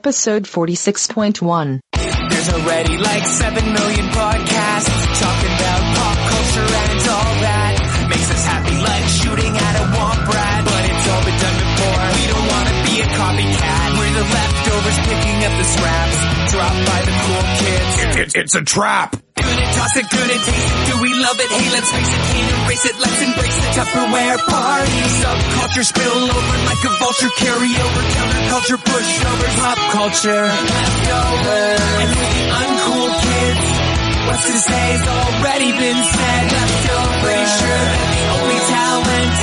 episode 46.1. There's already like 7 million podcasts talking about pop culture and all that. Makes us happy like shooting at a womp rat. But it's all been done before. We don't want to be a copycat. We're the leftovers picking up the scraps dropped by the cool kids. It's, it's a trap. Toss it, good and taste it. Do we love it? Hey, let's face it, can't erase it. Let's embrace the Tupperware party. Subculture spill over like a vulture. Carry over counterculture, pushovers, pop culture. Leftovers. And we're the uncool kids. What's to say's already been said. Leftovers. Pretty sure that the only talent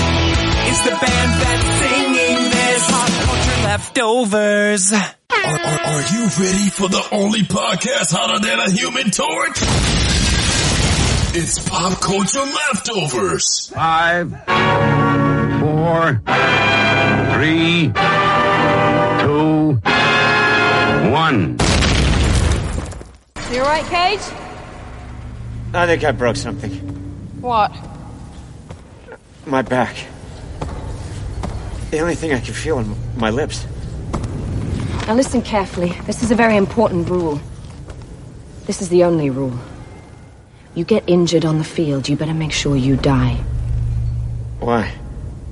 is the band that's singing this. Pop culture leftovers. Are, are, are you ready for the only podcast hotter than a human torch? It's Pop Culture Leftovers. Five, four, three, two, one. You alright, Cage? I think I broke something. What? My back. The only thing I can feel in my lips. Now listen carefully. This is a very important rule. This is the only rule. You get injured on the field, you better make sure you die. Why?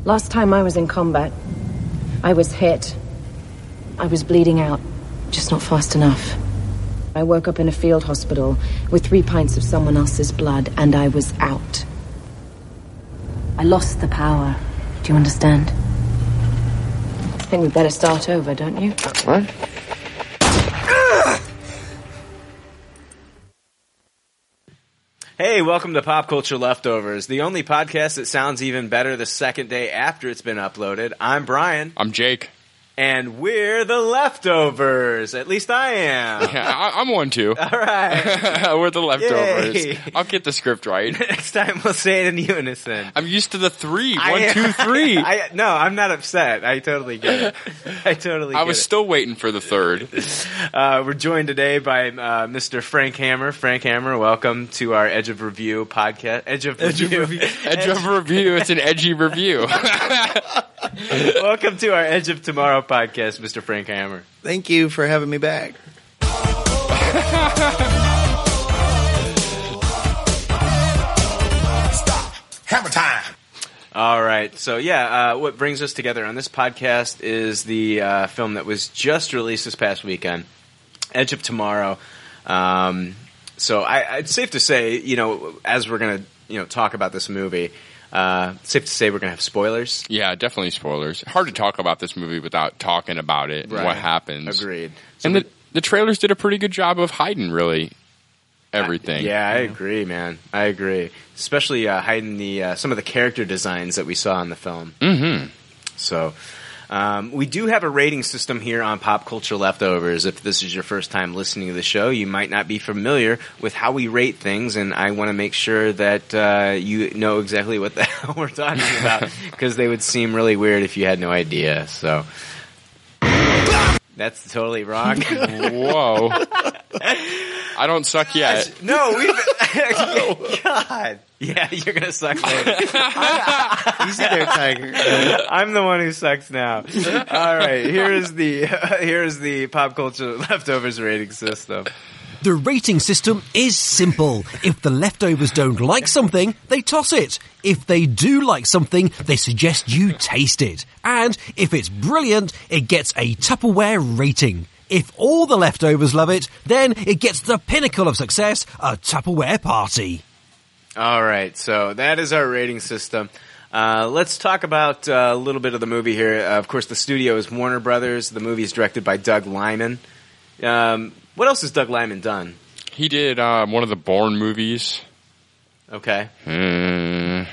Last time I was in combat, I was hit. I was bleeding out, just not fast enough. I woke up in a field hospital with three pints of someone else's blood, and I was out. I lost the power. Do you understand? I think we better start over, don't you? What? Hey, welcome to Pop Culture Leftovers, the only podcast that sounds even better the second day after it's been uploaded. I'm Brian, I'm Jake. And we're the Leftovers. At least I am. Yeah, I, I'm one too. All right. We're the leftovers. Yay. I'll get the script right. Next time we'll say it in unison. I'm used to the three. I- One, two, three. I, I, no, I'm not upset. I totally get it. I totally. get it. I was it. still waiting for the third. Uh, we're joined today by uh, Mr. Frank Hammer. Frank Hammer, welcome to our Edge of Review podcast. Edge of Review. Edge of review. It's an edgy review. welcome to our Edge of Tomorrow podcast, Mr. Frank Hammer. Thank you for having me back. Hammer time. All right. So yeah, uh, what brings us together on this podcast is the uh, film that was just released this past weekend, Edge of Tomorrow. Um, so I, it's safe to say, you know, as we're gonna, you know, talk about this movie, uh, safe to say we're gonna have spoilers. yeah, definitely spoilers. Hard to talk about this movie without talking about it and what happens. Agreed. So And the, the trailers did a pretty good job of hiding really everything. Yeah, I agree, man. I agree. Especially uh, hiding the uh, some of the character designs that we saw in the film. Mm-hmm. So. Um, we do have a rating system here on Pop Culture Leftovers. If this is your first time listening to the show, you might not be familiar with how we rate things, and I want to make sure that uh, you know exactly what the hell we're talking about because they would seem really weird if you had no idea. So that's totally wrong. Whoa. I don't suck yet. no, we've God. Yeah, you're gonna suck later. Easy there, Tiger. I'm the one who sucks now. All right, here is the here is the pop culture leftovers rating system. The rating system is simple. If the leftovers don't like something, they toss it. If they do like something, they suggest you taste it. And if it's brilliant, it gets a Tupperware rating. If all the leftovers love it, then it gets the pinnacle of success, a Tupperware party. All right, so that is our rating system. Uh, let's talk about uh, a little bit of the movie here. Uh, of course, the studio is Warner Brothers. The movie is directed by Doug Liman. Um, what else has Doug Liman done? He did um, one of the Bourne movies. Okay. Mm,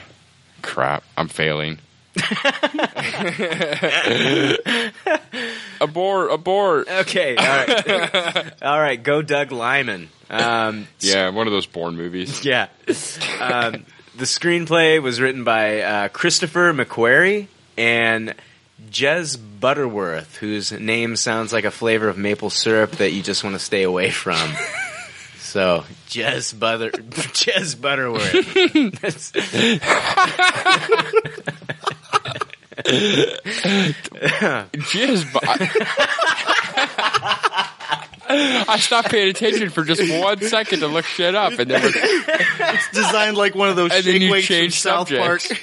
crap, I'm failing. abort, abort. Okay. All right. all right. Go, Doug Liman. Um, Yeah, one of those Bourne movies. Yeah. Um, the screenplay was written by uh, Christopher McQuarrie and Jez Butterworth, whose name sounds like a flavor of maple syrup that you just want to stay away from. So, Jez Butter, Jez Butterworth. That's- Jizz, bu- I stopped paying attention for just one second to look shit up, and then we're, It's designed like one of those And then shake you weights from change South subjects. Park.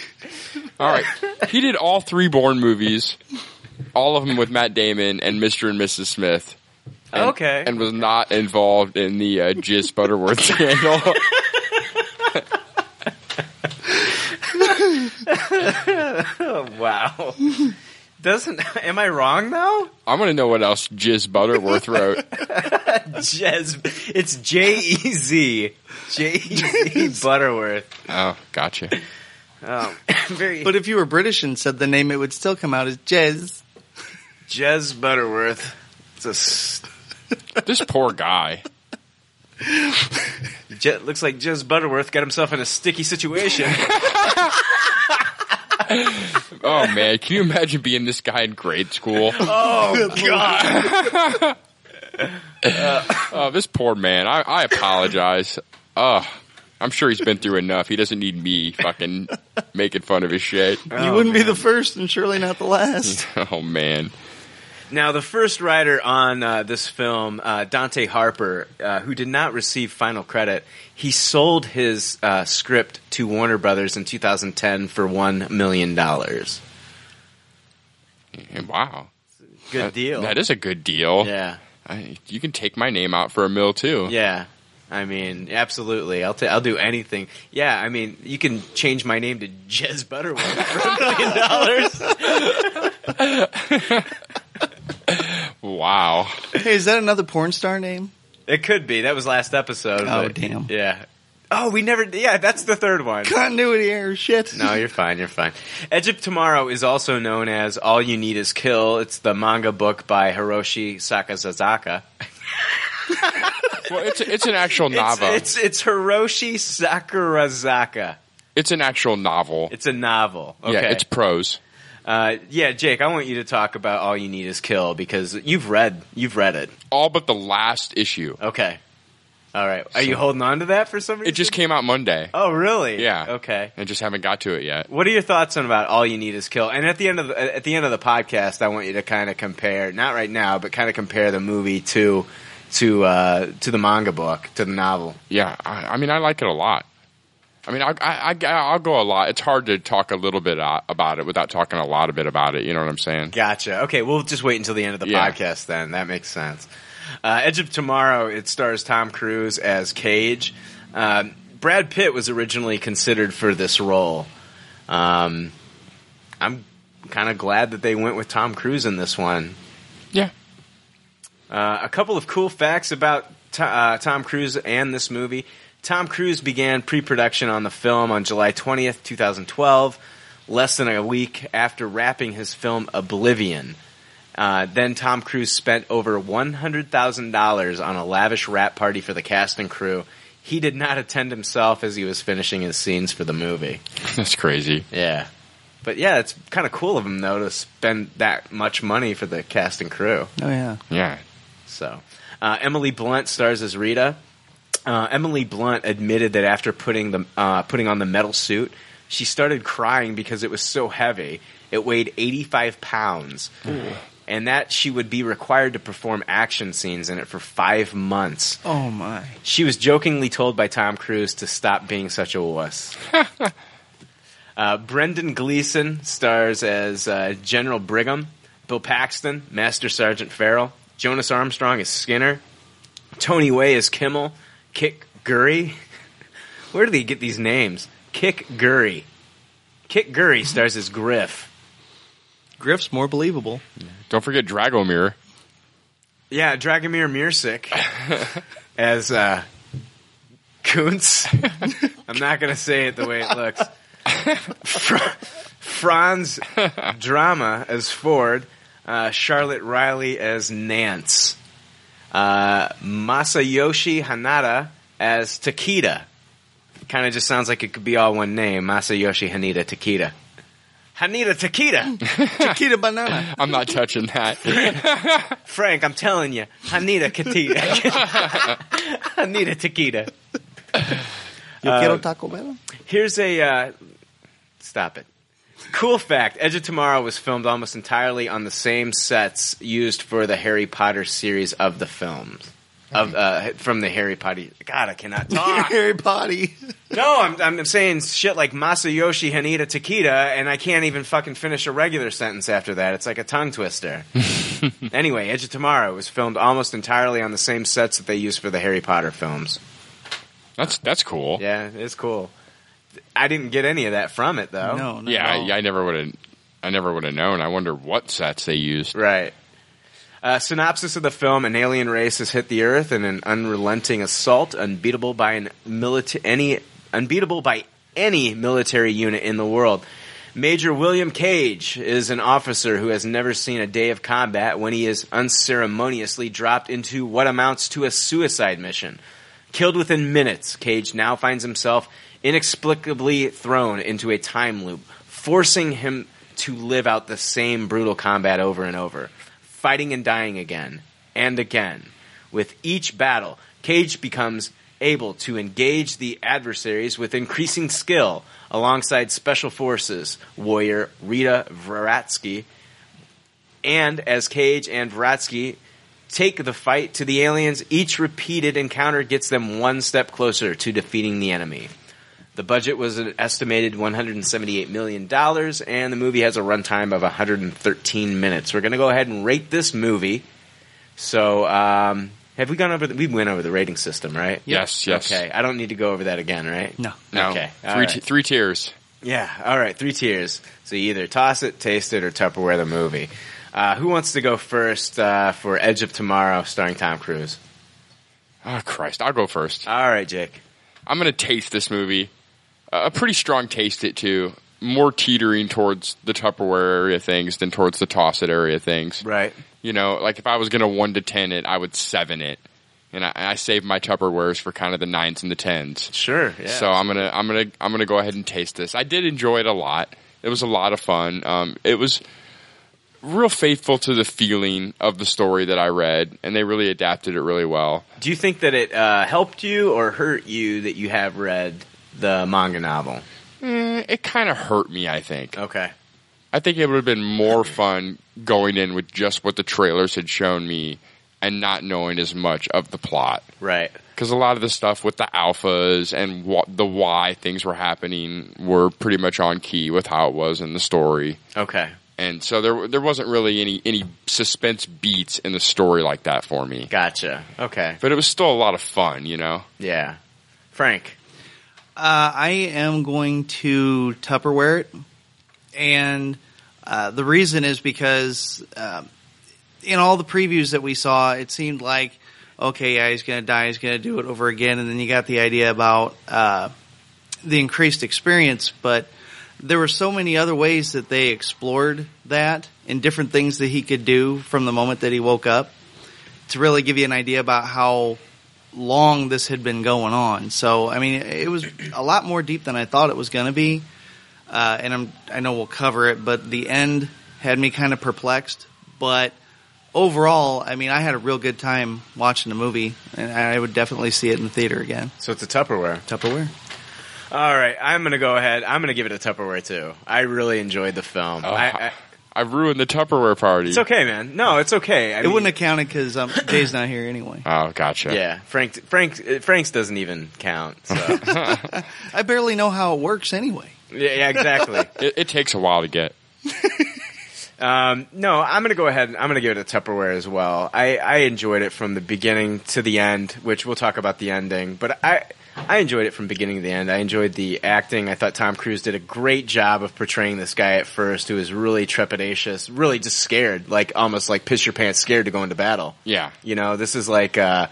all right. He did all three Bourne movies, all of them with Matt Damon and Mr. and Mrs. Smith. And, Okay. and was not involved in the uh, Jizz Butterworth scandal. wow. Doesn't am I wrong though? I'm gonna know what else Jizz Butterworth wrote. Jez, it's J E Z J E Z Butterworth. Oh, gotcha. Um, very But if you were British and said the name, it would still come out as Jez. Jez Butterworth. It's a s- This poor guy. Je- looks like Jez Butterworth got himself in a sticky situation. Oh man, can you imagine being this guy in grade school? oh God! Oh, this poor man. I, I apologize. Oh, I'm sure he's been through enough. He doesn't need me fucking making fun of his shit. you wouldn't be the first and surely not the last. Oh man. Now, the first writer on uh, this film, uh, Dante Harper, uh, who did not receive final credit, he sold his uh, script to Warner Brothers in 2010 for one million dollars. Wow, good that, deal. That is a good deal. yeah, I, you can take my name out for a mill too. yeah. I mean, absolutely. I'll t- I'll do anything. Yeah, I mean, you can change my name to Jez Butterworth for a million dollars. Wow. hey, is that another porn star name? It could be. That was last episode. Oh, but- damn. Yeah. Oh, we never. Yeah, that's the third one. Continuity error. Shit. No, you're fine. You're fine. Edge of Tomorrow is also known as All You Need Is Kill. It's the manga book by Hiroshi Sakazazaka. Well, it's it's an actual It's, novel. it's it's Hiroshi Sakurazaka. It's an actual novel. It's a novel. Okay. Yeah, it's prose. Uh, yeah, Jake. I want you to talk about All You Need Is Kill because you've read you've read it. All but the last issue. Okay. All right. Are you holding on to that for some reason? It just came out Monday. Oh, really? Yeah. Okay. I just haven't got to it yet. What are your thoughts on about all you need is kill? And at the end of the, at the end of the podcast, I want you to kind of compare, not right now, but kind of compare the movie to to uh, to the manga book, to the novel. Yeah, I, I mean, I like it a lot. I mean, I, I, I, I'll go a lot. It's hard to talk a little bit uh, about it without talking a lot of bit about it. You know what I'm saying? Gotcha. Okay, we'll just wait until the end of the Yeah. podcast then. That makes sense. Uh, Edge of Tomorrow. It stars Tom Cruise as Cage. Um, Brad Pitt was originally considered for this role. Um, I'm kind of glad that they went with Tom Cruise in this one. Yeah. Uh, a couple of cool facts about To- uh, Tom Cruise and this movie. Tom Cruise began pre-production on the film on July 20th, 2012, less than a week after wrapping his film Oblivion. Uh, then Tom Cruise spent over $100,000 on a lavish wrap party for the cast and crew. He did not attend himself as he was finishing his scenes for the movie. That's crazy. Yeah. But yeah, it's kind of cool of him though to spend that much money for the cast and crew. Oh yeah. Yeah. So, uh, Emily Blunt stars as Rita. Uh, Emily Blunt admitted that after putting the uh, putting on the metal suit, she started crying because it was so heavy. It weighed 85 pounds, and that she would be required to perform action scenes in it for five months. Oh my. She was jokingly told by Tom Cruise to stop being such a wuss. uh, Brendan Gleeson stars as uh, General Brigham. Bill Paxton, Master Sergeant Farrell. Jonas Armstrong is Skinner. Tony Way is Kimmel. Kick Gurry. Where do they get these names? Kick Gurry. Kick Gurry stars as Griff. Griff's more believable. Don't forget Dragomir. Yeah, Dragomir Mirsik as uh, Kuntz. I'm not going to say it the way it looks. Fra- Franz Drameh as Ford. Uh, Charlotte Riley as Nance. Uh, Masayoshi Haneda as Takeda. Kind of just sounds like it could be all one name. Masayoshi Haneda Takeda. Haneda Takeda. Chiquita banana. I'm not touching that. Frank, I'm telling you, Haneda Takeda. Haneda Takeda. Yo Uh, quiero Taco Bell. Here's a uh, stop it. Cool fact: Edge of Tomorrow was filmed almost entirely on the same sets used for the Harry Potter series of the films. of uh, from the Harry Potter. God, I cannot talk. Harry Potter. no, I'm, I'm saying shit like Masayoshi Haneda Takeda, and I can't even fucking finish a regular sentence after that. It's like a tongue twister. anyway, Edge of Tomorrow was filmed almost entirely on the same sets that they used for the Harry Potter films. That's that's cool. Yeah, it's cool. I didn't get any of that from it though. No, no. Yeah, I, I never would have. I never would have known. I wonder what sets they used. Right. Uh, synopsis of the film: An alien race has hit the Earth in an unrelenting assault, unbeatable by an milita- any unbeatable by any military unit in the world. Major William Cage is an officer who has never seen a day of combat when he is unceremoniously dropped into what amounts to a suicide mission. Killed within minutes, Cage now finds himself inexplicably thrown into a time loop, forcing him to live out the same brutal combat over and over, fighting and dying again and again. With each battle, Cage becomes able to engage the adversaries with increasing skill alongside Special Forces warrior Rita Vratsky. And as Cage and Vratsky take the fight to the aliens, each repeated encounter gets them one step closer to defeating the enemy. The budget was an estimated $178 million, and the movie has a runtime of 113 minutes. We're going to go ahead and rate this movie. So, um, have we gone over the, we went over the rating system, right? Yes, yes. Okay, I don't need to go over that again, right? No. No, Okay, three right. t- three tiers. Yeah, all right, three tiers. So you either toss it, taste it, or Tupperware the movie. Uh, who wants to go first uh, for Edge of Tomorrow starring Tom Cruise? Oh Christ, I'll go first. All right, Jake. I'm gonna taste this movie. A pretty strong taste it too. More teetering towards the Tupperware area things than towards the toss it area things. Right. You know, like if I was gonna one to ten it, I would seven it, and I, I save my Tupperwares for kind of the nines and the tens. Sure. Yeah. So I'm gonna I'm gonna I'm gonna go ahead and taste this. I did enjoy it a lot. It was a lot of fun. Um, it was real faithful to the feeling of the story that I read, and they really adapted it really well. Do you think that it uh, helped you or hurt you that you have read the manga novel? Eh, it kind of hurt me. I think. Okay. I think it would have been more fun going in with just what the trailers had shown me and not knowing as much of the plot. Right. Because a lot of the stuff with the alphas and what the why things were happening were pretty much on key with how it was in the story. Okay. And so there there wasn't really any any suspense beats in the story like that for me. Gotcha. Okay. But it was still a lot of fun, you know. Yeah. Frank. Uh, I am going to Tupperware it, and uh, the reason is because uh, in all the previews that we saw, it seemed like okay, yeah, he's going to die, he's going to do it over again, and then you got the idea about uh, the increased experience, but there were so many other ways that they explored that and different things that he could do from the moment that he woke up to really give you an idea about how long this had been going on. So, I mean, it was a lot more deep than I thought it was going to be. Uh, and I'm, I know we'll cover it, but the end had me kind of perplexed. But overall, I mean, I had a real good time watching the movie, and I would definitely see it in the theater again. So it's a Tupperware. Tupperware. All right. I'm going to go ahead. I'm going to give it a Tupperware too. I really enjoyed the film. Oh, I, I, I ruined the Tupperware party. it's okay, man. No, it's okay. I it mean- wouldn't have counted because um, Jay's not here anyway. Oh, gotcha. Yeah, Frank. Frank. uh, Frank's doesn't even count. So. I barely know how it works anyway. yeah, yeah, exactly. It, it takes a while to get. Um, no, I'm going to go ahead and I'm going to give it a Tupperware as well. I, I enjoyed it from the beginning to the end, which we'll talk about the ending. But I I enjoyed it from beginning to the end. I enjoyed the acting. I thought Tom Cruise did a great job of portraying this guy at first, who was really trepidatious, really just scared, like almost like piss your pants scared to go into battle. Yeah. You know, this is like uh,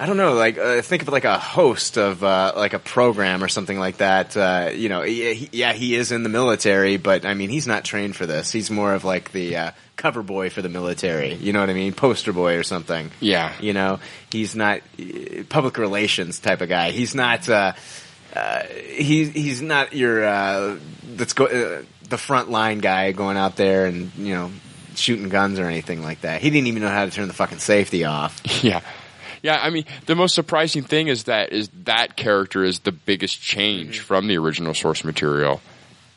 I don't know, like uh, think of it like a host of uh, like a program or something like that. Uh, you know, yeah he, yeah, he is in the military, but I mean, he's not trained for this. He's more of like the uh, cover boy for the military. You know what I mean? Poster boy or something. Yeah. You know, he's not uh, public relations type of guy. He's not. Uh, uh, he's he's not your uh, let's go uh, the front line guy going out there and you know shooting guns or anything like that. He didn't even know how to turn the fucking safety off. Yeah. Yeah, I mean, the most surprising thing is that is that character is the biggest change from the original source material.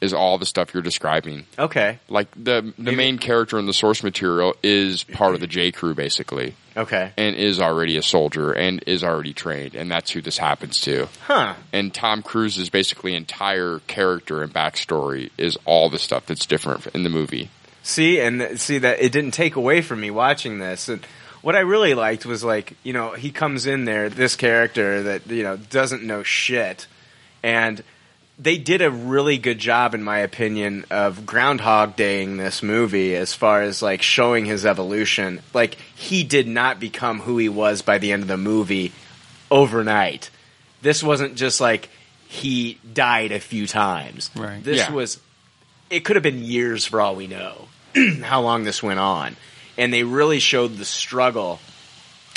Is all the stuff you're describing. Okay. Like the the main character in the source material is part of the J Crew, basically, Okay. and is already a soldier and is already trained, and that's who this happens to. Huh. And Tom Cruise's basically entire character and backstory is all the stuff that's different in the movie. See, and see that it didn't take away from me watching this. And what I really liked was like, you know, he comes in there, this character that you know doesn't know shit, and they did a really good job, in my opinion, of Groundhog Daying this movie as far as like showing his evolution. Like he did not become who he was by the end of the movie overnight. This wasn't just like he died a few times. Right. This Yeah. was it could have been years for all we know how long this went on. And they really showed the struggle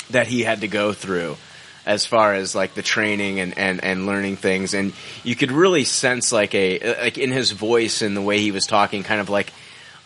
that he had to go through as far as like the training and, and, and learning things. And you could really sense like a, like in his voice and the way he was talking, kind of like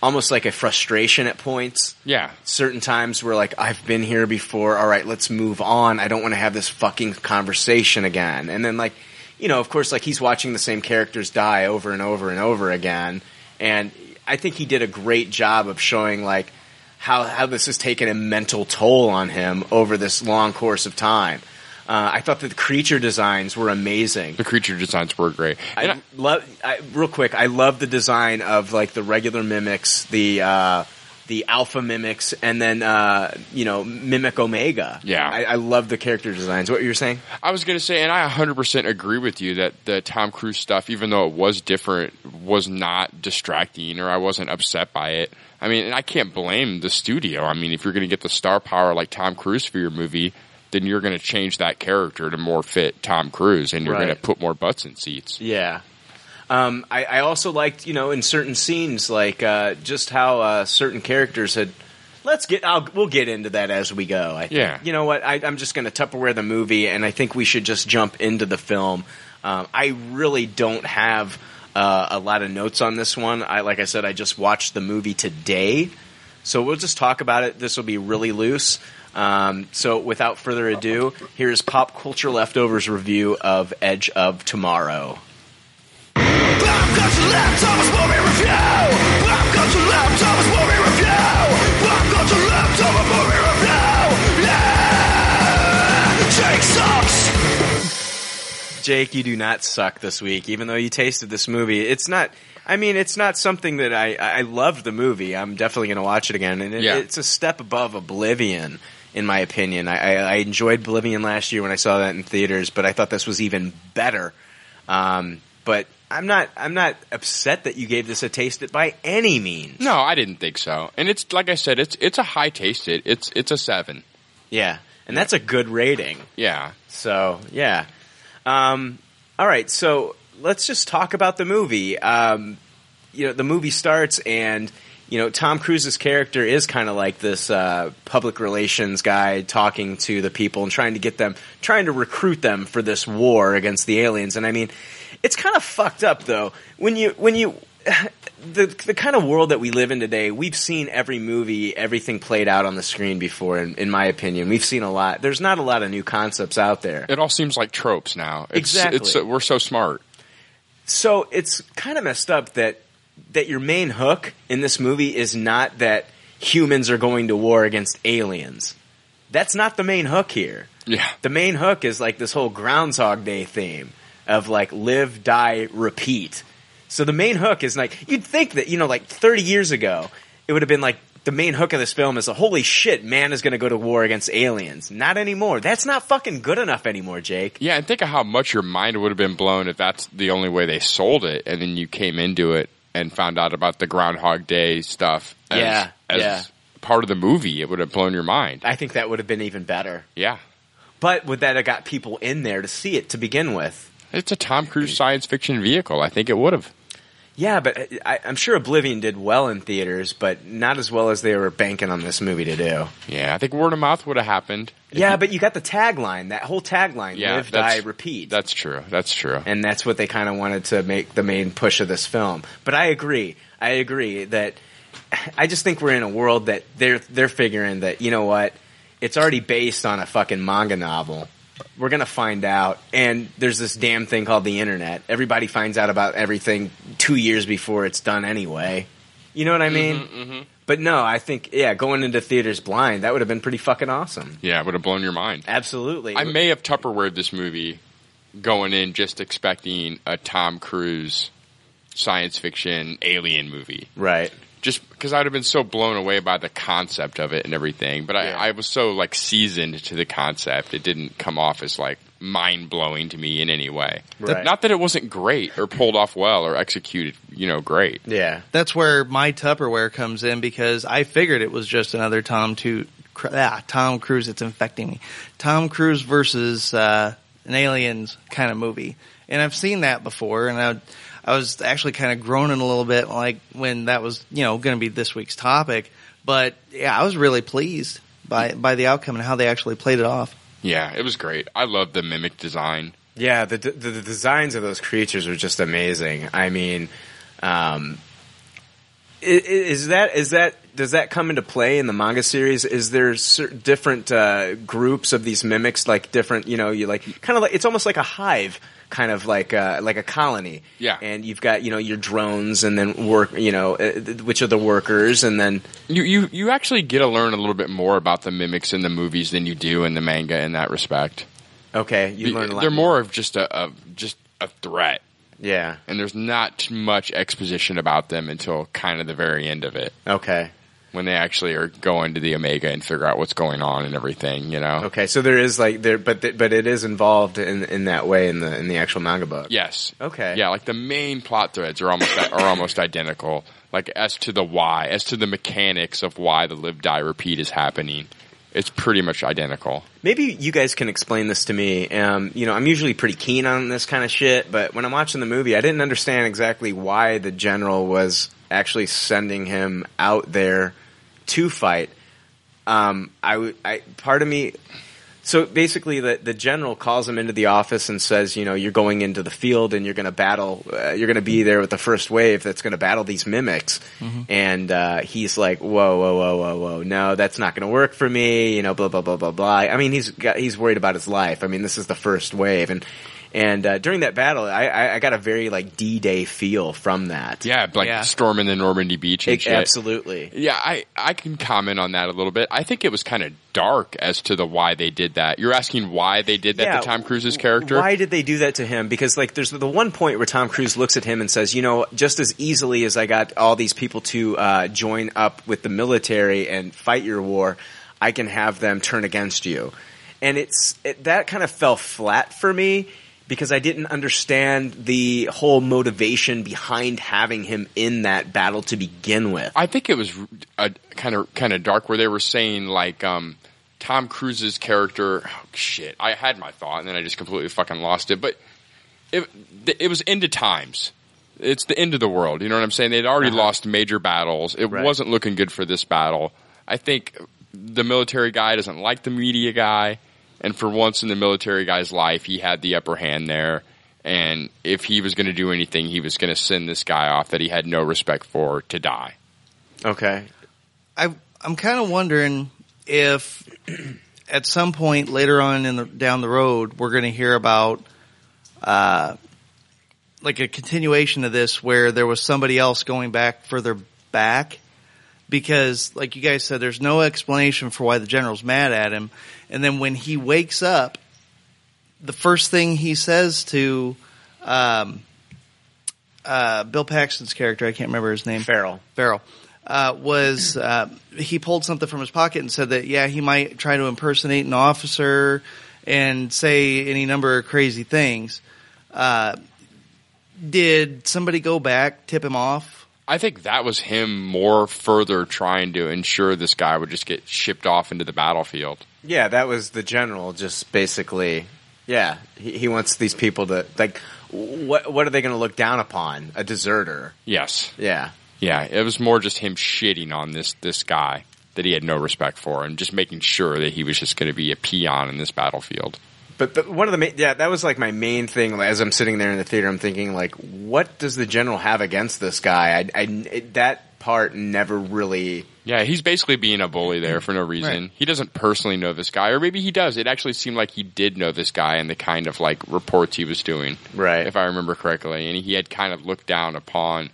almost like a frustration at points. Yeah. Certain times where like, I've been here before. All right, let's move on. I don't want to have this fucking conversation again. And then like, you know, of course, like he's watching the same characters die over and over and over again. And I think he did a great job of showing like how, how this has taken a mental toll on him over this long course of time. Uh, I thought that the creature designs were amazing. The creature designs were great. And I love I, real quick. I love the design of like the regular mimics, the uh, the alpha mimics, and then uh, you know mimic Omega. Yeah. I, I love the character designs. What were you were saying? I was going to say, and I 100% agree with you that the Tom Cruise stuff, even though it was different, was not distracting or I wasn't upset by it. I mean, and I can't blame the studio. I mean, if you're going to get the star power like Tom Cruise for your movie, then you're going to change that character to more fit Tom Cruise and you're going to put more butts in seats. Yeah. Um, I, I also liked, you know, in certain scenes, like uh, just how uh, certain characters had. Let's get. I'll, we'll get into that as we go. I. Yeah. You know what? I, I'm just going to Tupperware the movie, and I think we should just jump into the film. Um, I really don't have uh, a lot of notes on this one. I like I said, I just watched the movie today, so we'll just talk about it. This will be really loose. Um, so without further ado, here's pop culture leftovers review of Edge of Tomorrow. Jake, you do not suck this week, even though you tasted this movie. It's not. I mean, it's not something that I. I loved the movie. I'm definitely going to watch it again, and it, Yeah. it's a step above Oblivion, in my opinion. I, I, I enjoyed Oblivion last year when I saw that in theaters, but I thought this was even better. Um, but I'm not. I'm not upset that you gave this a taste it by any means. No, I didn't think so. And it's like I said, it's it's a high tasted. It's it's a seven. Yeah, and that's a good rating. Yeah. So yeah. Um, all right, so let's just talk about the movie. Um, you know, the movie starts and you know Tom Cruise's character is kind of like this uh, public relations guy talking to the people and trying to get them, trying to recruit them for this war against the aliens. And I mean, it's kind of fucked up though when you when you. The, the kind of world that we live in today, we've seen every movie, everything played out on the screen before. In, in my opinion, we've seen a lot. There's not a lot of new concepts out there. It all seems like tropes now. It's, Exactly. It's, we're so smart. So it's kind of messed up that that your main hook in this movie is not that humans are going to war against aliens. That's not the main hook here. Yeah. The main hook is like this whole Groundhog Day theme of like live, die, repeat. So the main hook is like you'd think that you know like 30 years ago it would have been like the main hook of this film is a holy shit man is going to go to war against aliens. Not anymore. That's not fucking good enough anymore, Jake. Yeah, and think of how much your mind would have been blown if that's the only way they sold it, and then you came into it and found out about the Groundhog Day stuff. As, Yeah, as yeah. part of the movie, it would have blown your mind. I think that would have been even better. Yeah, But would that have got people in there to see it to begin with? it's a Tom Cruise science fiction vehicle. I think it would have. Yeah, but uh, I, I'm sure Oblivion did well in theaters, but not as well as they were banking on this movie to do. Yeah, I think word of mouth would have happened. Yeah, but you got the tagline, that whole tagline, Yeah, live, die, repeat. That's true. That's true. and that's what they kind of wanted to make the main push of this film. But I agree. I agree that I just think we're in a world that they're they're figuring that you know what, it's already based on a fucking manga novel, we're gonna find out. And there's this damn thing called the internet. Everybody finds out about everything two years before it's done anyway. You know what I mean? Mm-hmm, But no, I think yeah, going into theaters blind that would have been pretty fucking awesome. Yeah, it would have blown your mind. Absolutely. I may have Tupperware this movie going in just expecting a Tom Cruise science fiction alien movie. Right. Just because I'd have been so blown away by the concept of it and everything. But I, I was so like seasoned to the concept, it didn't come off as like mind blowing to me in any way. Right. Not that it wasn't great or pulled off well or executed, you know, great. Yeah. That's where my Tupperware comes in because I figured it was just another Tom to ah, Tom Cruise. It's infecting me. Tom Cruise versus uh, an aliens kind of movie, and I've seen that before, and I, I was actually kind of groaning a little bit like when that was you know going to be this week's topic. But yeah, I was really pleased by by the outcome and how they actually played it off. Yeah, it was great. I love the mimic design. Yeah, the, the the designs of those creatures are just amazing. I mean, um, i- i- is that is that does that come into play in the manga series? Is there different uh, groups of these mimics, like different, you know, you like kind of like it's almost like a hive, kind of like uh, like a colony. Yeah. and you've got you know your drones, and then work, you know, uh, which are the workers, and then You, you you actually get to learn a little bit more about the mimics in the movies than you do in the manga in that respect. okay, you learn a lot. They're more of just a, a just a threat. Yeah. And there's not much exposition about them until kind of the very end of it. Okay. When they actually are going to the Omega and figure out what's going on and everything, you know. Okay, so there is like there, but th- but it is involved in in that way in the in the actual manga book. Yes. Okay. Yeah, like the main plot threads are almost are almost identical. Like as to the why, as to the mechanics of why the live die repeat is happening, it's pretty much identical. Maybe you guys can explain this to me. Um, you know, I'm usually pretty keen on this kind of shit, but when I'm watching the movie, I didn't understand exactly why the general was actually sending him out there to fight. Um, I, would- I, part of me, so basically, the the general calls him into the office and says, you know, you're going into the field and you're going to battle. Uh, you're going to be there with the first wave that's going to battle these mimics. And uh, he's like, whoa, whoa, whoa, whoa, whoa, no, that's not going to work for me. You know, blah blah blah blah blah. I mean, he's got, he's worried about his life. I mean, this is the first wave, and and uh, during that battle, I, I, I got a very like D Day feel from that. Yeah, like storming the Normandy beach and It- shit. absolutely. Yeah, I, I can comment on that a little bit. I think it was kind of dark as to the why they did that. You're asking why they did that Yeah, to Tom Cruise's character? Why did they do that to him? Because like there's the one point where Tom Cruise looks at him and says, you know, just as easily as I got all these people to uh, join up with the military and fight your war, I can have them turn against you. And it's it, that kind of fell flat for me because I didn't understand the whole motivation behind having him in that battle to begin with. I think it was a kind of kind of dark where they were saying like um, Tom Cruise's character. Oh shit! I had my thought and then I just completely fucking lost it. But it it was end of times. It's the end of the world. You know what I'm saying? They'd already Uh-huh. lost major battles. It Right. wasn't looking good for this battle. I think the military guy doesn't like the media guy, and for once in the military guy's life, he had the upper hand there. And if he was going to do anything, he was going to send this guy off that he had no respect for to die. Okay. I I'm kind of wondering if at some point later on in the down the road we're going to hear about uh like a continuation of this where there was somebody else going back further back because like you guys said there's no explanation for why the general's mad at him and then when he wakes up the first thing he says to um uh Bill Paxton's character I can't remember his name Farrell Farrell uh, was uh, he pulled something from his pocket and said that yeah he might try to impersonate an officer and say any number of crazy things. Uh, did somebody go back tip him off? I think that was him more further trying to ensure this guy would just get shipped off into the battlefield. Yeah, that was the general. Just basically, yeah, he, he wants these people to like. What what are they going to look down upon? A deserter? Yes. Yeah. Yeah, it was more just him shitting on this this guy that he had no respect for and just making sure that he was just going to be a peon in this battlefield. But but one of the main, yeah, that was like my main thing. As I'm sitting there in the theater, I'm thinking like, what does the general have against this guy? I, I it- that part never really Yeah, he's basically being a bully there for no reason. Right. He doesn't personally know this guy, or maybe he does. It actually seemed like he did know this guy and the kind of like reports he was doing, Right. if I remember correctly. And he had kind of looked down upon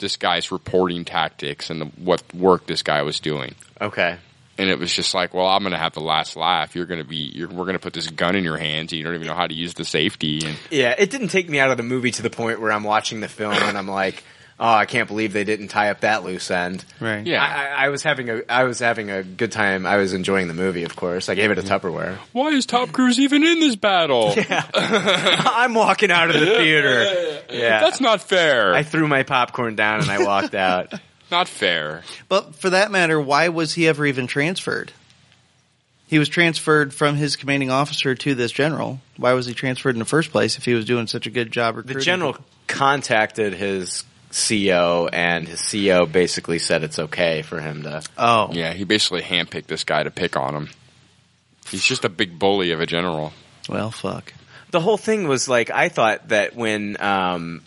this guy's reporting tactics and the, what work this guy was doing. Okay. And it was just like, well, I'm going to have the last laugh. You're going to be, you're, we're going to put this gun in your hands, and you don't even know how to use the safety. And Yeah, it didn't take me out of the movie to the point where I'm watching the film and I'm like, oh, I can't believe they didn't tie up that loose end. Right. Yeah. I, I, I was having a I was having a good time. I was enjoying the movie, of course. I gave it a Tupperware. why is Top Cruise even in this battle? Yeah. I'm walking out of the theater. Yeah, That's not fair. I threw my popcorn down and I walked out. Not fair. But for that matter, why was he ever even transferred? He was transferred from his commanding officer to this general. Why was he transferred in the first place if he was doing such a good job recruiting? The general people? contacted his CO, and his CO basically said it's okay for him to. Oh, Yeah, he basically handpicked this guy to pick on him. He's just a big bully of a general. well, fuck. The whole thing was like I thought that when um,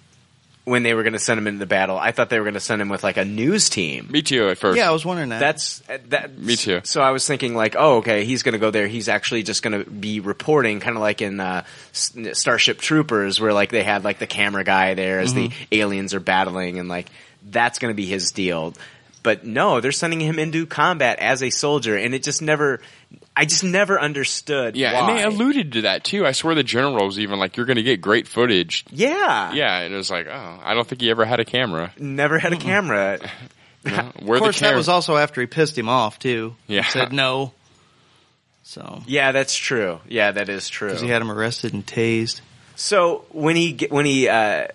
when they were going to send him into the battle, I thought they were going to send him with like a news team. Me too at first. Yeah, I was wondering that. That's that. Me too. So I was thinking like, oh, okay, he's going to go there. He's actually just going to be reporting, kind of like in uh, Starship Troopers, where like they had like the camera guy there as the aliens are battling, and like that's going to be his deal. But no, they're sending him into combat as a soldier, and it just never. I just never understood. Yeah, why. and they alluded to that too. I swear the general was even like, "You're going to get great footage." Yeah, Yeah, and it was like, "Oh, I don't think he ever had a camera." Never had a camera. No, Where of course, the cam- that was also after he pissed him off too. Yeah. He said no. So Yeah, that's true. Yeah, that is true. because he had him arrested and tased. So when he when he uh,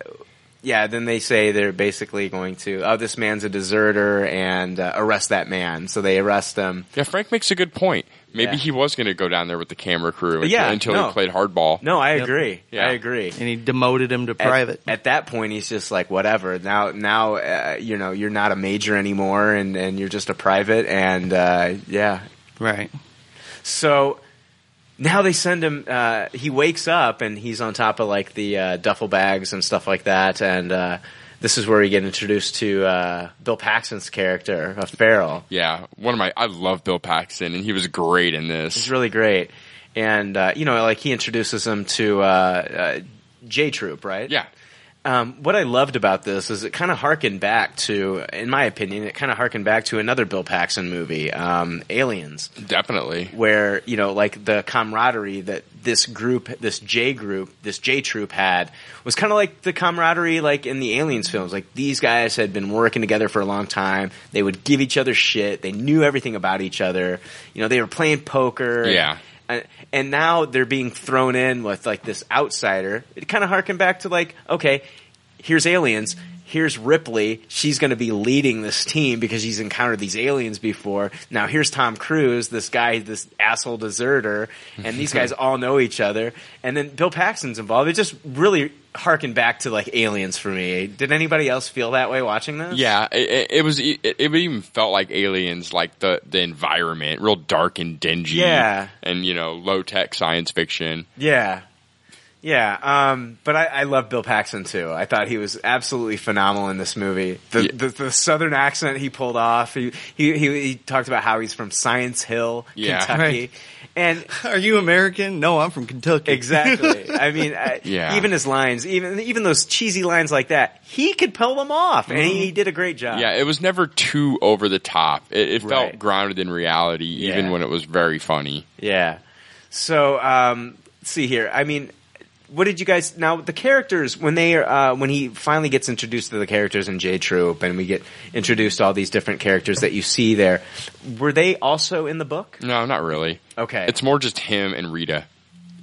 yeah, then they say they're basically going to oh this man's a deserter and uh, arrest that man. So they arrest him. Yeah, Frank makes a good point. Maybe Yeah. he was going to go down there with the camera crew until, Yeah, until no. he played hardball. No, I Yep. agree. Yeah. I agree. And he demoted him to At- private. At, that point, he's just like whatever. Now, now uh, you know you're not a major anymore, and and you're just a private, and uh, yeah. right. So now they send him. Uh, he wakes up and he's on top of like the uh, duffel bags and stuff like that, and uh, this is where we get introduced to uh, Bill Paxton's character, uh, Farrell. Yeah, one of my I love Bill Paxton, and he was great in this. really great, and uh, you know, like he introduces him to uh, uh, J Troop, right? Yeah, Um, what I loved about this is it kind of harkened back to, in my opinion, it kind of harkened back to another Bill Paxton movie, um, Aliens. definitely. where you know like the camaraderie that this group this j group this j troop had was kind of like the camaraderie like in the aliens films like these guys had been working together for a long time they would give each other shit they knew everything about each other you know they were playing poker Yeah. and, and now they're being thrown in with like this outsider. It kind of harkened back to like okay here's aliens. Here's ripley. She's going to be leading this team because she's encountered these aliens before. Now here's tom cruise this guy this asshole deserter. And these guys all know each other. And then bill paxton's involved. It just really harkened back to like aliens for me did anybody else feel that way watching this Yeah, it, it, it was. It, it even felt like aliens, like the the environment, real dark and dingy. Yeah. and you know, low tech science fiction. Yeah. Yeah, um, but I, I love Bill Paxton too. I thought he was absolutely phenomenal in this movie. The, Yeah. the, the southern accent he pulled off. He, he he he talked about how he's from Science Hill, Yeah. Kentucky, Right. and Are you American? No, I'm from Kentucky. exactly. I mean, I, Yeah. even his lines, even even those cheesy lines like that, he could pull them off, and he, he did a great job. Yeah, it was never too over the top. It, it felt Right. grounded in reality, even Yeah. when it was very funny. Yeah. So, um, see here. I mean, what did you guys now? The characters when they uh, when he finally gets introduced to the characters in J Troop, and we get introduced to all these different characters that you see there. Were they also in the book? No, not really. Okay. It's more just him and Rita.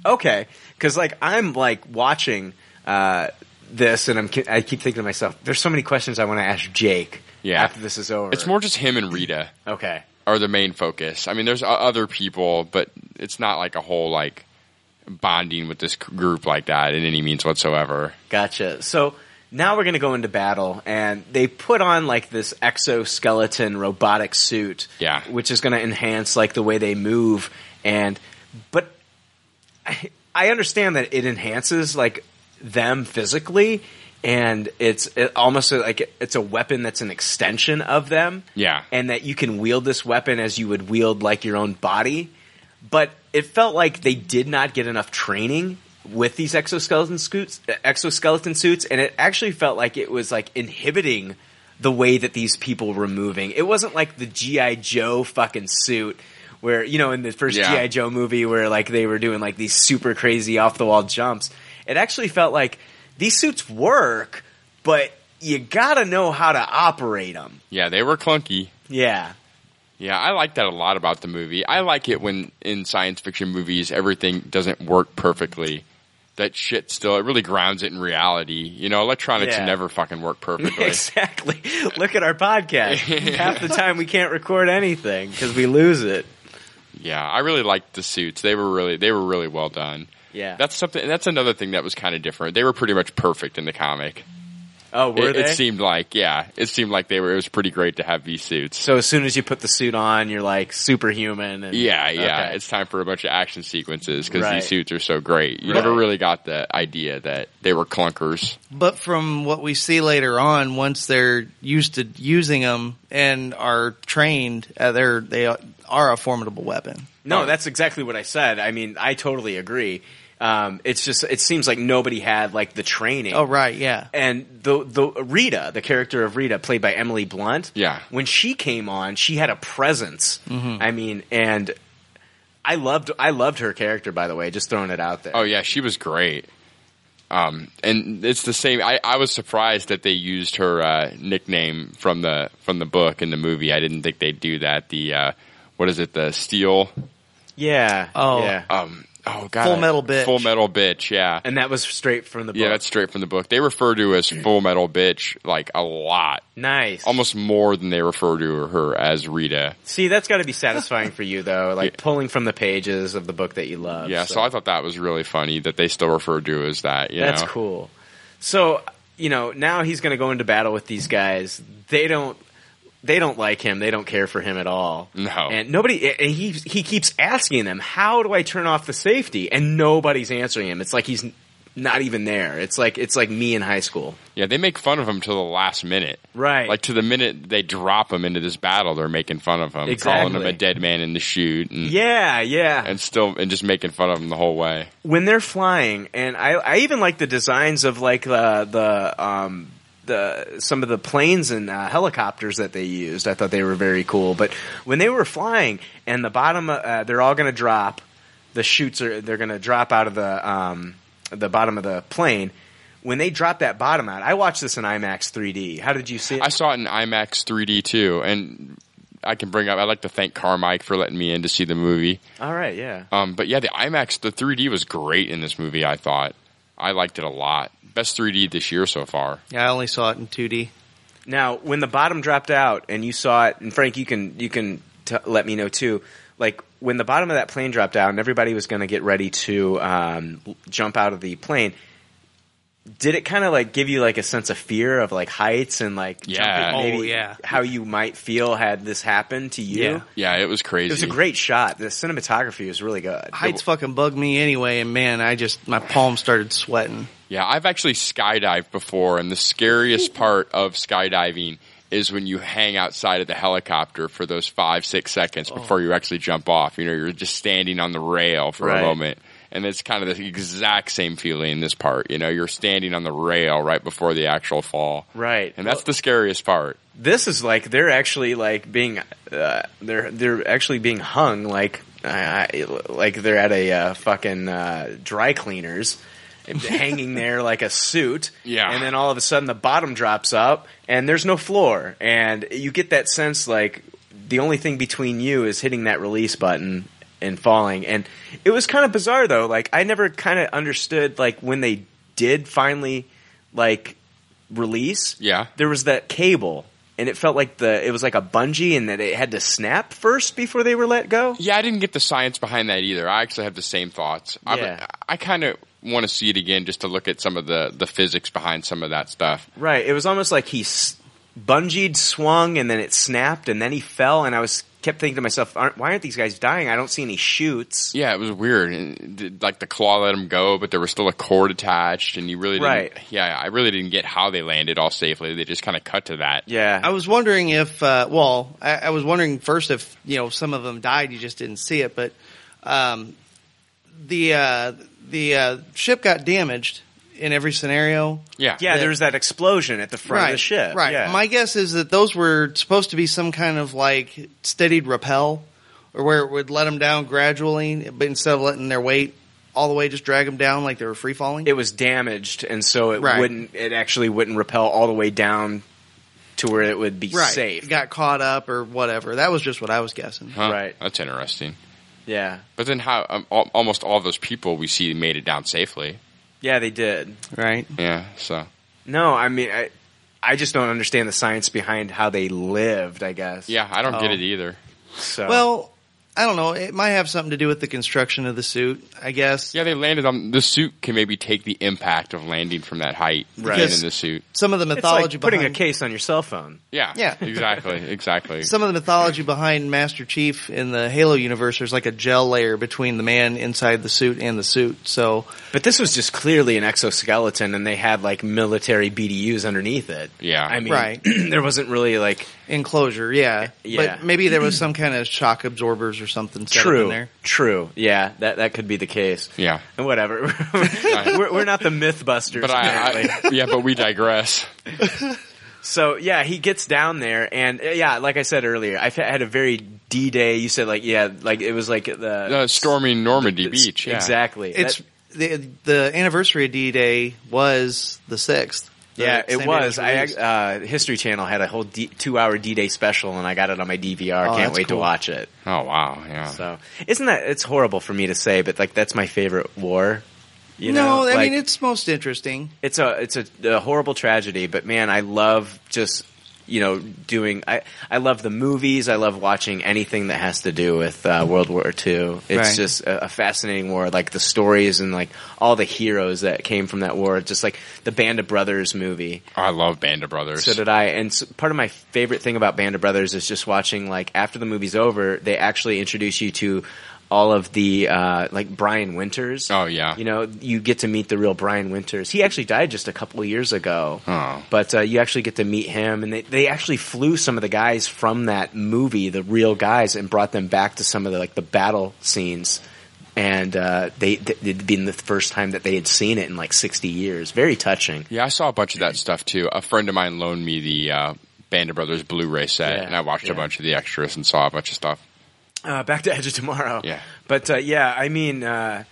Okay, because like I'm like watching uh, this, and I'm I keep thinking to myself, there's so many questions I want to ask Jake. Yeah. After this is over, It's more just him and Rita okay. are the main focus. I mean, there's other people, but it's not like a whole like bonding with this group like that in any means whatsoever. Gotcha. So now we're going to go into battle, and they put on like this exoskeleton robotic suit, Yeah. which is going to enhance like the way they move. And but I, I understand that it enhances like them physically. and it's it almost like it's a weapon that's an extension of them. Yeah. and that you can wield this weapon as you would wield like your own body. But it felt like they did not get enough training with these exoskeleton suits, exoskeleton suits, and it actually felt like it was like inhibiting the way that these people were moving. It wasn't like the GI Joe fucking suit where you know in the first Yeah. GI Joe movie where like they were doing like these super crazy off the wall jumps. It actually felt like these suits work, but you gotta know how to operate them. Yeah, they were clunky. Yeah. Yeah, I like that a lot about the movie. I like it when in science fiction movies everything doesn't work perfectly. That shit still it really grounds it in reality. You know, electronics Yeah. never fucking work perfectly. exactly. Look at our podcast. Half the time we can't record anything because we lose it. yeah, I really liked the suits. They were really they were really well done. Yeah. That's something that's another thing that was kind of different. They were pretty much perfect in the comic. Oh, were it, they? it seemed like, yeah, it seemed like they were. It was pretty great to have these suits. so as soon as you put the suit on, you're like superhuman. And, Yeah, yeah. Okay. It's time for a bunch of action sequences because Right. these suits are so great. You Right. never really got the idea that they were clunkers. But from what we see later on, once they're used to using them and are trained, uh, they're they are a formidable weapon. No, that's exactly what I said. I mean, I totally agree. Um, it's just it seems like nobody had like the training. Oh right, yeah. And the the Rita, the character of Rita, played by Emily Blunt. Yeah. When she came on, she had a presence. Mhm. I mean, and I loved I loved her character. By the way, just throwing it out there. Oh yeah, she was great. Um, and it's the same. I, I was surprised that they used her uh, nickname from the from the book in the movie. I didn't think they'd do that. The uh, what is it? The steel. Yeah. Oh. Yeah. Um. Oh god. Full Metal Bitch. Full metal bitch. Yeah. And that was straight from the book. Yeah, that's straight from the book. They refer to as Full Metal Bitch like a lot, nice. almost more than they refer to her as Rita. See, that's got to be satisfying for you though, like pulling from the pages of the book that you love. Yeah, so I thought that was really funny that they still refer to her as that. You That's know? cool. So, you know, now he's going to go into battle with these guys. They don't they don't like him. They don't care for him at all. No. And nobody and he he keeps asking them, "How do I turn off the safety?" And nobody's answering him. It's like he's not even there. It's like it's like me in high school. Yeah, they make fun of him till the last minute. Right. Like to the minute they drop him into this battle, they're making fun of him, calling him a dead man in the chute, and Yeah, yeah. and still and just making fun of him the whole way. when they're flying, and I, I even like the designs of like the the um the some of the planes and uh, helicopters that they used. I thought they were very cool. But when they were flying, and the bottom, uh, they're all going to drop. The chutes are they're going to drop out of the um the bottom of the plane. When they drop that bottom out, I watched this in IMAX 3D. How did you see it? I saw it in IMAX 3D too, and I can bring up. I'd like to thank Carmike for letting me in to see the movie. all right, yeah. Um, but yeah, the IMAX, the 3D was great in this movie. I thought I liked it a lot. Best 3D this year so far. Yeah, I only saw it in 2D. Now, when the bottom dropped out and you saw it, and Frank, you can you can t- let me know too. Like when the bottom of that plane dropped out and everybody was going to get ready to um, jump out of the plane, did it kind of like give you like a sense of fear of like heights and like Yeah. jumping, oh, maybe Oh, yeah. how you might feel had this happened to you? Yeah. Yeah, it was crazy. It was a great shot. The cinematography was really good. Heights fucking bug me anyway, and man, I just my palms started sweating. Yeah, I've actually skydived before, and the scariest part of skydiving is when you hang outside of the helicopter for those five, six seconds oh. before you actually jump off. You know, you're just standing on the rail for Right. a moment. And it's kind of the exact same feeling in this part. You know, you're standing on the rail right before the actual fall. Right. And that's the scariest part. this is like they're actually like being uh, they're they're actually being hung like uh, like they're at a uh, fucking uh, dry cleaners hanging there like a suit Yeah. and then all of a sudden the bottom drops up and there's no floor and you get that sense like the only thing between you is hitting that release button and falling and it was kind of bizarre though like i never kind of understood like when they did finally like release Yeah. there was that cable and it felt like the it was like a bungee and that it had to snap first before they were let go Yeah, I didn't get the science behind that either. I actually have the same thoughts. Yeah. I kind of want to see it again just to look at some of the, the physics behind some of that stuff. right it was almost like he s- bungeed swung and then it snapped and then he fell and i was kept thinking to myself, aren't, why aren't these guys dying? I don't see any chutes. Yeah, it was weird. And, th- Like the claw let him go, but there was still a cord attached, and you really didn't, Right. Yeah, I really didn't get how they landed all safely. They just kind of cut to that. Yeah. I was wondering if, uh, well, I, I was wondering first if you know some of them died, you just didn't see it, but um, the uh, the uh, ship got damaged in every scenario. Yeah, yeah. that- There was that explosion at the front of the ship. Right. Yeah. My guess is that those were supposed to be some kind of like steadied rappel, or where it would let them down gradually, but instead of letting their weight all the way, just drag them down like they were free falling. it was damaged, and so it Right. wouldn't. It actually wouldn't repel all the way down to where it would be right. safe. It got caught up or whatever. That was just what I was guessing. Huh, Right. That's interesting. Yeah. But then how um, al- almost all those people we see made it down safely. Yeah, they did. Right. Yeah, so No, I mean, I, I just don't understand the science behind how they lived. I guess. yeah, I don't get Oh. it either. So Well, I don't know. It might have something to do with the construction of the suit, I guess. Yeah, they landed on the suit can maybe take the impact of landing from that height Right. right. in the suit. Some of the it's mythology like putting behind a case on your cell phone. Yeah, Yeah. exactly, exactly. some of the mythology behind Master Chief in the Halo universe. There's like a gel layer between the man inside the suit and the suit. So But this was just clearly an exoskeleton, and they had like military BDUs underneath it. Yeah. I mean, Right. there wasn't really like enclosure, yeah, Yeah. But maybe there was some kind of shock absorbers or something set up true, in there. true. Yeah, that that could be the case. Yeah. And whatever. we're, we're not the MythBusters. But I. I yeah, but we digress. So yeah, he gets down there, and uh, yeah, like I said earlier, I had a very D Day. You said like yeah, like it was like the Uh, storming Normandy it's- Beach. Yeah. Exactly. It's That- the the anniversary of D Day was the sixth. Yeah, it was. I uh, History Channel had a whole D- two-hour D-Day special, and I got it on my DVR. Oh, Can't wait to watch it. Oh wow, yeah. So, isn't that? It's horrible for me to say, but like that's my favorite war. You no, know, I Like, mean it's most interesting. it's a it's a, a horrible tragedy, but man, I love just you know doing. I I love the movies. I love watching anything that has to do with uh, World War II. It's Right. just a, a fascinating war. Like the stories and like all the heroes that came from that war. Just like the Band of Brothers movie. I love Band of Brothers. So did I. And s part of my favorite thing about Band of Brothers is just watching, like, after the movie's over, they actually introduce you to all of the, uh, like, Brian Winters. Oh yeah. You know, you get to meet the real Brian Winters. He actually died just a couple of years ago. Oh. But uh, you actually get to meet him, and they, they actually flew some of the guys from that movie, the real guys, and brought them back to some of the like the battle scenes. And uh, they th- it'd been the first time that they had seen it in like sixty years. Very touching. Yeah, I saw a bunch of that stuff too. A friend of mine loaned me the uh, Band of Brothers Blu-ray set, Yeah, and I watched yeah. a bunch of the extras and saw a bunch of stuff. Uh, back to Edge of Tomorrow. Yeah. But uh, yeah, I mean, uh,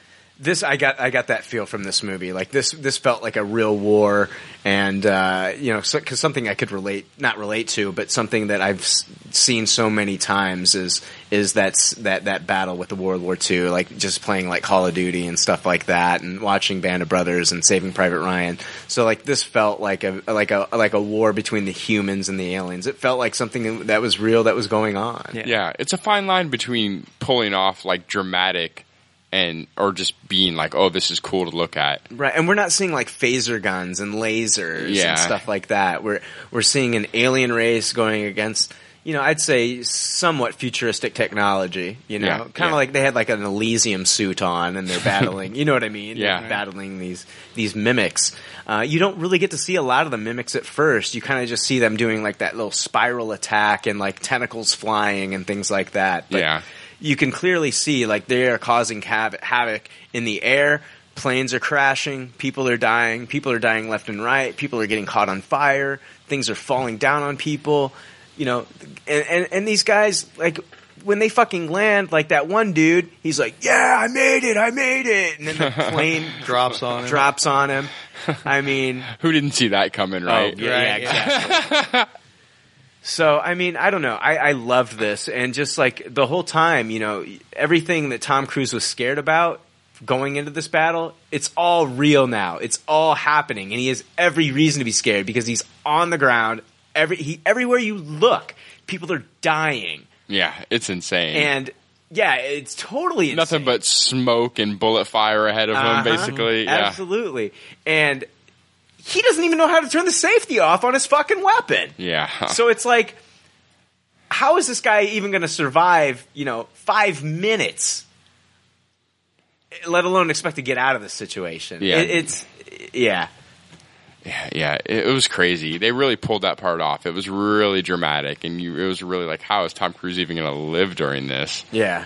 this I got I got that feel from this movie. Like this this felt like a real war, and uh, you know, because something I could relate not relate to, but something that I've seen so many times is is that that that battle with the World War II. Like just playing like Call of Duty and stuff like that, and watching Band of Brothers and Saving Private Ryan. So like this felt like a like a like a war between the humans and the aliens. It felt like something that was real that was going on. Yeah. it's a fine line between pulling off like dramatic and or just being like, oh, this is cool to look at. Right, and we're not seeing like phaser guns and lasers Yeah. and stuff like that. We're we're seeing an alien race going against, you know, I'd say somewhat futuristic technology. You know, Yeah, kind of yeah. like they had like an Elysium suit on and they're battling. you know what I mean? Yeah. They're battling these these mimics. Uh, you don't really get to see a lot of the mimics at first. You kind of just see them doing like that little spiral attack and like tentacles flying and things like that. But Yeah. You can clearly see like they are causing havoc, havoc in the air. Planes are crashing. People are dying. People are dying left and right. People are getting caught on fire. Things are falling down on people. You know, and, and, and these guys, like, when they fucking land, like that one dude, he's like, yeah, I made it, I made it. And then the plane Drops on him. drops on him. I mean, Who didn't see that coming, oh, right? Oh, yeah, yeah, exactly. so, I mean, I don't know. I, I loved this. And just like the whole time, you know, everything that Tom Cruise was scared about going into this battle, it's all real now. It's all happening. And he has every reason to be scared because he's on the ground. Every, he, everywhere you look, people are dying. Yeah, it's insane. And yeah, it's totally Nothing but smoke and bullet fire ahead of Uh-huh. him, basically. Yeah. Absolutely. And he doesn't even know how to turn the safety off on his fucking weapon. Yeah. So it's like how is this guy even going to survive? You know, five minutes, let alone expect to get out of this situation. Yeah. It, it's yeah. Yeah, yeah, it, it was crazy. They really pulled that part off. It was really dramatic, and you, it was really like, how is Tom Cruise even going to live during this? Yeah.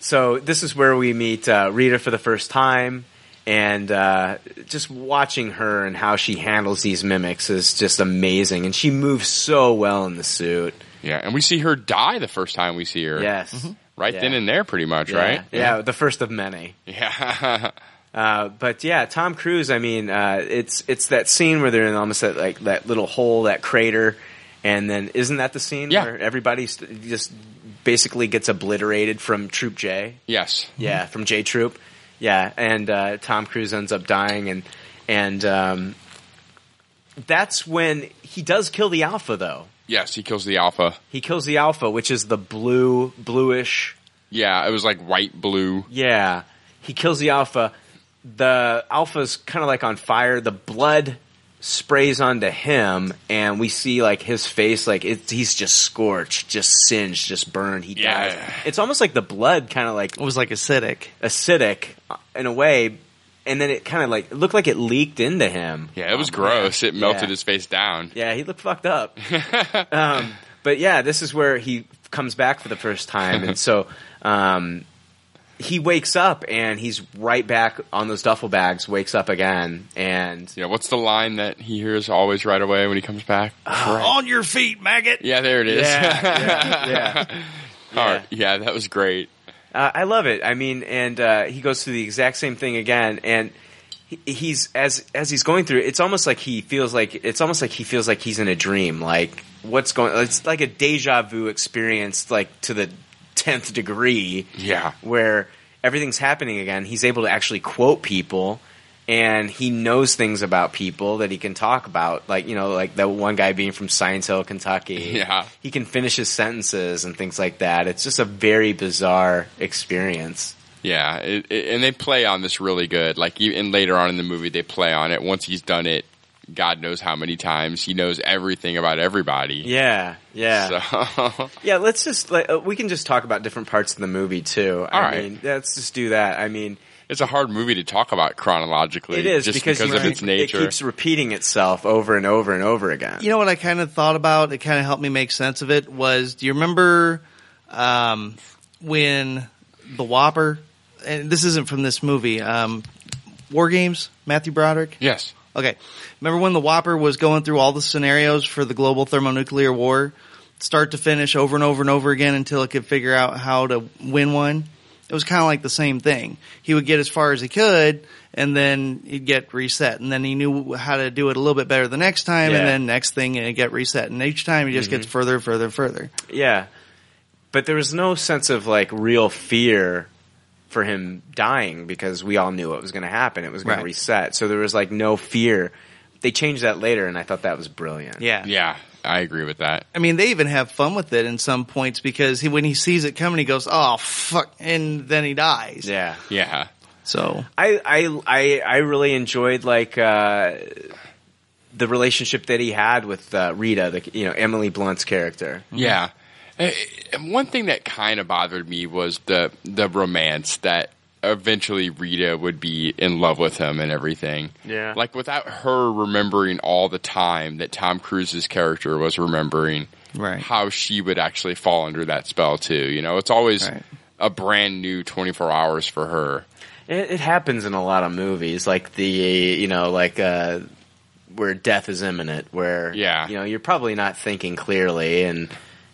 So this is where we meet uh, Rita for the first time, and uh, just watching her and how she handles these mimics is just amazing. And she moves so well in the suit. Yeah, and we see her die the first time we see her. Yes. right Yeah. then and there, pretty much, Yeah. right? Yeah, the first of many. Yeah. Uh, but yeah, Tom Cruise. I mean, uh, it's it's that scene where they're in almost that like that little hole, that crater, and then isn't that the scene Yeah. where everybody st- just basically gets obliterated from Troop J? yes. Yeah, from J Troop. Yeah, and uh, Tom Cruise ends up dying, and and um, that's when he does kill the Alpha, though. Yes, he kills the alpha. He kills the Alpha, which is the blue, bluish. Yeah, it was like white blue. Yeah, he kills the Alpha. The Alpha's kind of like on fire. The blood sprays onto him, and we see like his face, like it, he's just scorched, just singed, just burned. He Yeah. dies. It's almost like the blood kind of like It was like acidic. acidic uh, in a way, and then it kind of like it looked like it leaked into him. Yeah, it was Oh, gross. man. It melted Yeah. his face down. Yeah, he looked fucked up. um, but yeah, this is where he comes back for the first time, and so um, he wakes up and he's right back on those duffel bags. Wakes up again, and Yeah, what's the line that he hears always right away when he comes back? On your feet, maggot. Yeah, there it is. yeah, yeah. All right. yeah, that was great. Uh, I love it. I mean, and uh, he goes through the exact same thing again, and he, he's as as he's going through. it, It's almost like he feels like it's almost like he feels like he's in a dream. Like what's going? It's like a deja vu experience, like to the tenth degree. Yeah. where everything's happening again. He's able to actually quote people. And he knows things about people that he can talk about, like you know, like that one guy being from Science Hill, Kentucky. Yeah. he can finish his sentences and things like that. It's just a very bizarre experience. Yeah, it, it, and they play on this really good. Like, and later on in the movie, they play on it. Once he's done it, God knows how many times he knows everything about everybody. Yeah, yeah, So, yeah. Let's just like, uh, we can just talk about different parts of the movie too. I All right. mean, let's just do that. I mean, it's a hard movie to talk about chronologically. it is just because, because, of keep- its nature. It keeps repeating itself over and over and over again. You know what I kind of thought about? It kind of helped me make sense of it. Was do you remember um, when the WOPR? And this isn't from this movie. Um, War Games. Matthew Broderick. yes. Okay. Remember when the WOPR was going through all the scenarios for the global thermonuclear war, start to finish, over and over and over again until it could figure out how to win one? It was kind of like the same thing. He would get as far as he could, and then he'd get reset, and then he knew how to do it a little bit better the next time, Yeah. and then next thing and get reset, and each time he just gets mm-hmm. further, further, further. Yeah, but there was no sense of like real fear for him dying because we all knew what was going to happen. It was going Right. to reset, so there was like no fear. They changed that later, and I thought that was brilliant. Yeah. Yeah, I agree with that. I mean, they even have fun with it in some points because he, when he sees it coming, he goes, "Oh fuck," and then he dies. yeah. Yeah. So I I I, I really enjoyed like uh, the relationship that he had with uh, Rita, the you know Emily Blunt's character. Yeah. And one thing that kind of bothered me was the the romance that eventually Rita would be in love with him and everything. Yeah. Like without her remembering all the time that Tom Cruise's character was remembering Right. how she would actually fall under that spell too. You know, it's always Right. a brand new 24 hours for her. It, it happens in a lot of movies, like the you know like uh, where death is imminent, where Yeah. you know you're probably not thinking clearly and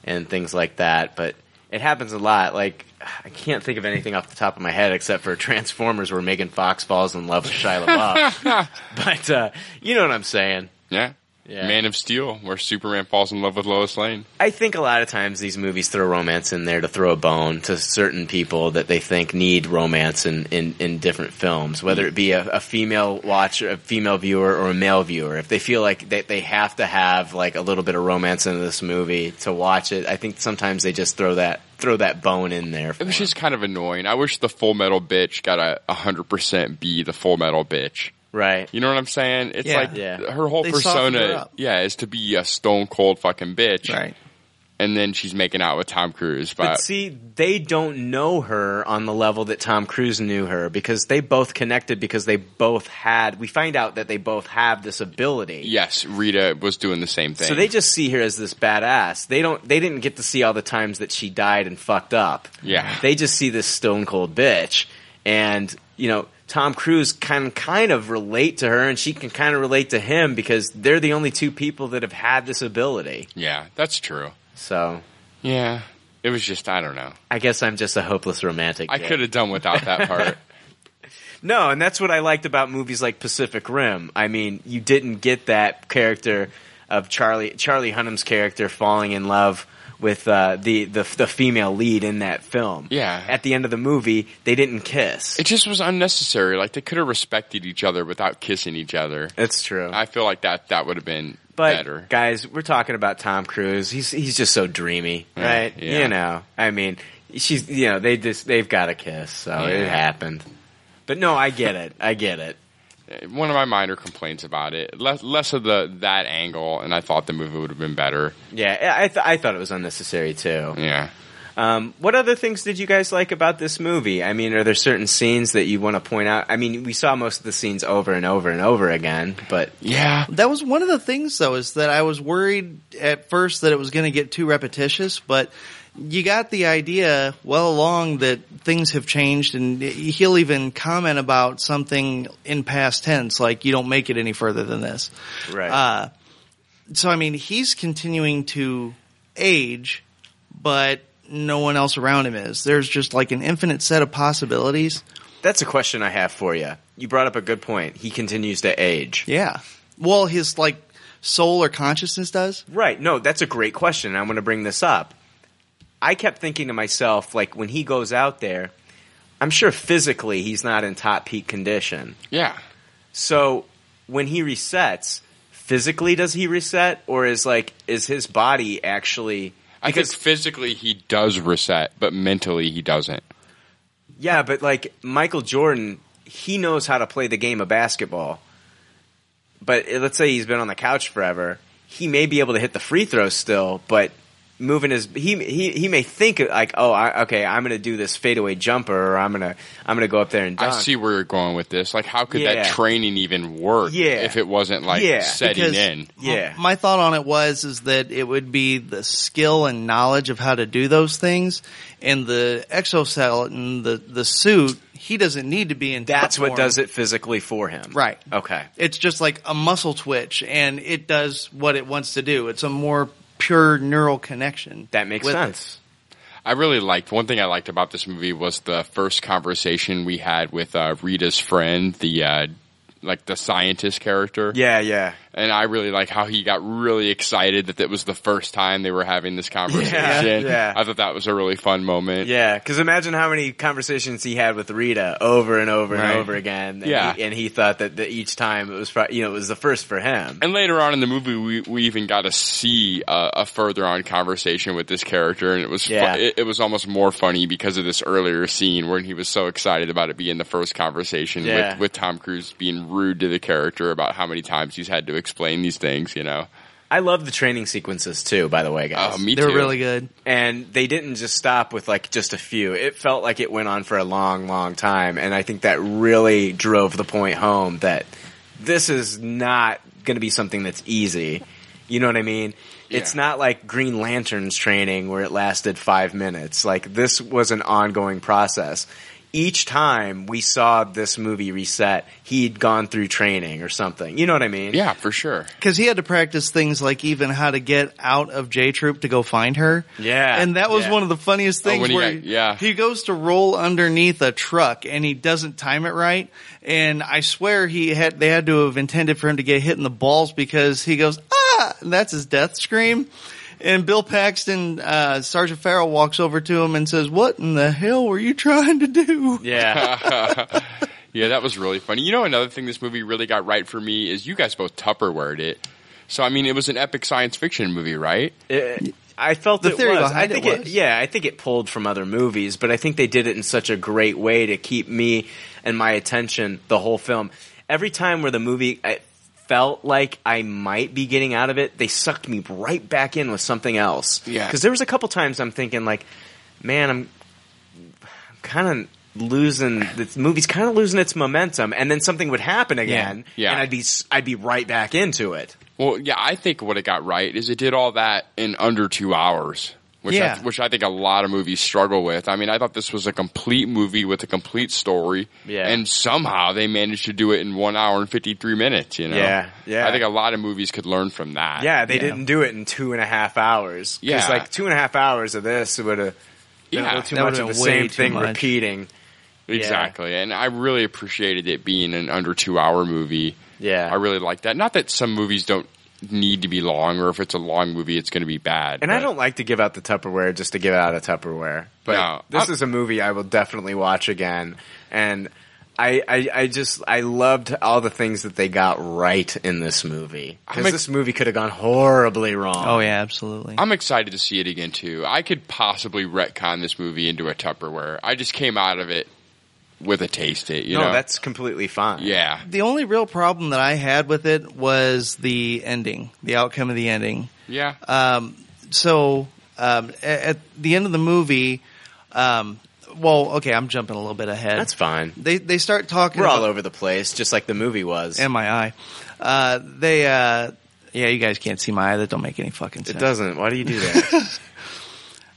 and things like that, but it happens a lot. Like I can't think of anything off the top of my head except for Transformers, where Megan Fox falls in love with Shia LaBeouf. but uh, you know what I'm saying. Yeah. Yeah. Man of Steel, where Superman falls in love with Lois Lane. I think a lot of times these movies throw romance in there to throw a bone to certain people that they think need romance in, in, in different films, whether it be a, a female watcher, a female viewer, or a male viewer. If they feel like they, they have to have like a little bit of romance in this movie to watch it, I think sometimes they just throw that throw that bone in there. It was just kind of annoying. I wish the Full Metal bitch got a 100% be the Full Metal bitch. Right. You know what I'm saying? It's Yeah. like Yeah. her whole They softened her persona, up. yeah, is to be a stone cold fucking bitch. right. and then she's making out with Tom Cruise. But, But see, they don't know her on the level that Tom Cruise knew her because they both connected because they both had. We find out that they both have this ability. yes, Rita was doing the same thing. So they just see her as this badass. They don't. They didn't get to see all the times that she died and fucked up. Yeah. They just see this stone cold bitch, and you know Tom Cruise can kind of relate to her, and she can kind of relate to him because they're the only two people that have had this ability. yeah, that's true. So Yeah, it was just I don't know. I guess I'm just a hopeless romantic. I could have done without that part. No, and that's what I liked about movies like Pacific Rim. I mean, you didn't get that character of Charlie Charlie Hunnam's character falling in love with uh, the, the the female lead in that film. Yeah. At the end of the movie, they didn't kiss. it just was unnecessary. Like they could have respected each other without kissing each other. It's true. I feel like that that would have been but better. guys, we're talking about Tom Cruise. He's he's just so dreamy, right? yeah. You know, I mean, she's you know they just they've got a kiss, so Yeah. it happened. But no, I get it. I get it. One of my minor complaints about it, less less of the that angle, and I thought the movie would have been better. Yeah, I th- I thought it was unnecessary too. Yeah. Um, what other things did you guys like about this movie? I mean, are there certain scenes that you want to point out? I mean, we saw most of the scenes over and over and over again, but Yeah. That was one of the things, though, is that I was worried at first that it was going to get too repetitious, but you got the idea well along that things have changed, and he'll even comment about something in past tense, like you don't make it any further than this. right. Uh, so, I mean, he's continuing to age, but no one else around him is. There's just like an infinite set of possibilities. That's a question I have for you. You brought up a good point. He continues to age. Yeah. Well, his like soul or consciousness does. Right. No, that's a great question. I'm going to bring this up. I kept thinking to myself, like, when he goes out there, I'm sure physically he's not in top peak condition. Yeah. So when he resets, physically does he reset, or is like is his body actually? I think physically he does reset, but mentally he doesn't. Yeah, but like Michael Jordan, he knows how to play the game of basketball. But uh, let's say he's been on the couch forever, he may be able to hit the free throws still, but moving his he he he may think like, oh, I, okay, I'm going to do this fadeaway jumper, or I'm gonna I'm gonna go up there and dunk. I see where you're going with this. Like, how could Yeah. that training even work Yeah. if it wasn't like Yeah, setting because- in? Yeah. My thought on it was is that it would be the skill and knowledge of how to do those things, and the exoskeleton, the the suit. He doesn't need to be in. That's top what form. does it physically for him. Right. Okay. It's just like a muscle twitch, and it does what it wants to do. It's a more pure neural connection. That makes with it. sense. I really liked one thing I liked about this movie was the first conversation we had with uh, Rita's friend, the uh, like the scientist character. Yeah, yeah. And I really like how he got really excited that it was the first time they were having this conversation. yeah. I thought that was a really fun moment. Yeah, because imagine how many conversations he had with Rita over and over Right. and over again. And Yeah. he, and he thought that, that each time it was, pro- you know, it was the first for him. And later on in the movie, we, we even got to see a, a further on conversation with this character, and it was fu- it, it was almost more funny because of this earlier scene where he was so excited about it being the first conversation Yeah. with, with Tom Cruise being rude to the character about how many times he's had to explain these things. You know, I love the training sequences too. By the way, guys, Oh, me They're too. really good. and they didn't just stop with like just a few. It felt like it went on for a long, long time, and I think that really drove the point home that this is not going to be something that's easy. You know what I mean? It's not like Green Lantern's training where it lasted five minutes. Like this was an ongoing process. Each time we saw this movie reset, he'd gone through training or something. You know what I mean? Yeah, for sure. Because he had to practice things like even how to get out of J Troop to go find her. Yeah. And that was Yeah. one of the funniest Oh, things when he where got- yeah. he goes to roll underneath a truck and he doesn't time it right. And I swear he had they had to have intended for him to get hit in the balls because he goes, ah, and that's his death scream. And Bill Paxton, uh, Sergeant Farell walks over to him and says, what in the hell were you trying to do? Yeah. Yeah, that was really funny. You know, another thing this movie really got right for me is you guys both Tupperwared it. So I mean, it was an epic science fiction movie, right? It, I felt The it theory was. behind I think it was. Yeah, I think it pulled from other movies, but I think they did it in such a great way to keep me and my attention the whole film. Every time where the movie I felt like I might be getting out of it, they sucked me right back in with something else. Yeah. Because there was a couple times I'm thinking like, man, I'm, I'm kind of losing the movie's kind of losing its momentum, and then something would happen again, Yeah. and I'd be I'd be right back into it. Well, yeah, I think what it got right is it did all that in under two hours, which Yeah. I, which I think a lot of movies struggle with. I mean, I thought this was a complete movie with a complete story, Yeah. and somehow they managed to do it in one hour and fifty three minutes. You know, Yeah, yeah. I think a lot of movies could learn from that. Yeah, they didn't do it in two and a half hours. Yeah. Like two and a half hours of this would have been a Yeah. little too That much of the same thing much. repeating. Yeah. Exactly, and I really appreciated it being an under two hour movie. Yeah, I really like that. Not that some movies don't need to be long, or if it's a long movie, it's going to be bad. And I don't like to give out the Tupperware just to give out a Tupperware. But No, this I'm- is a movie I will definitely watch again. And I, I, I just, I loved all the things that they got right in this movie. Because I'm this movie could have gone horribly wrong. Oh yeah, absolutely. I'm excited to see it again too. I could possibly retcon this movie into a Tupperware. I just came out of it with a taste it. You no, know, that's completely fine. yeah. The only real problem that I had with it was the ending, the outcome of the ending. Yeah. Um, so um, a- at, the end of the movie, um, well, okay, I'm jumping a little bit ahead. That's fine. They they start talking. We're all over the place, just like the movie was. and my eye. Uh, they, uh, yeah, you guys can't see my eye. That don't make any fucking sense. it doesn't. Why do you do that?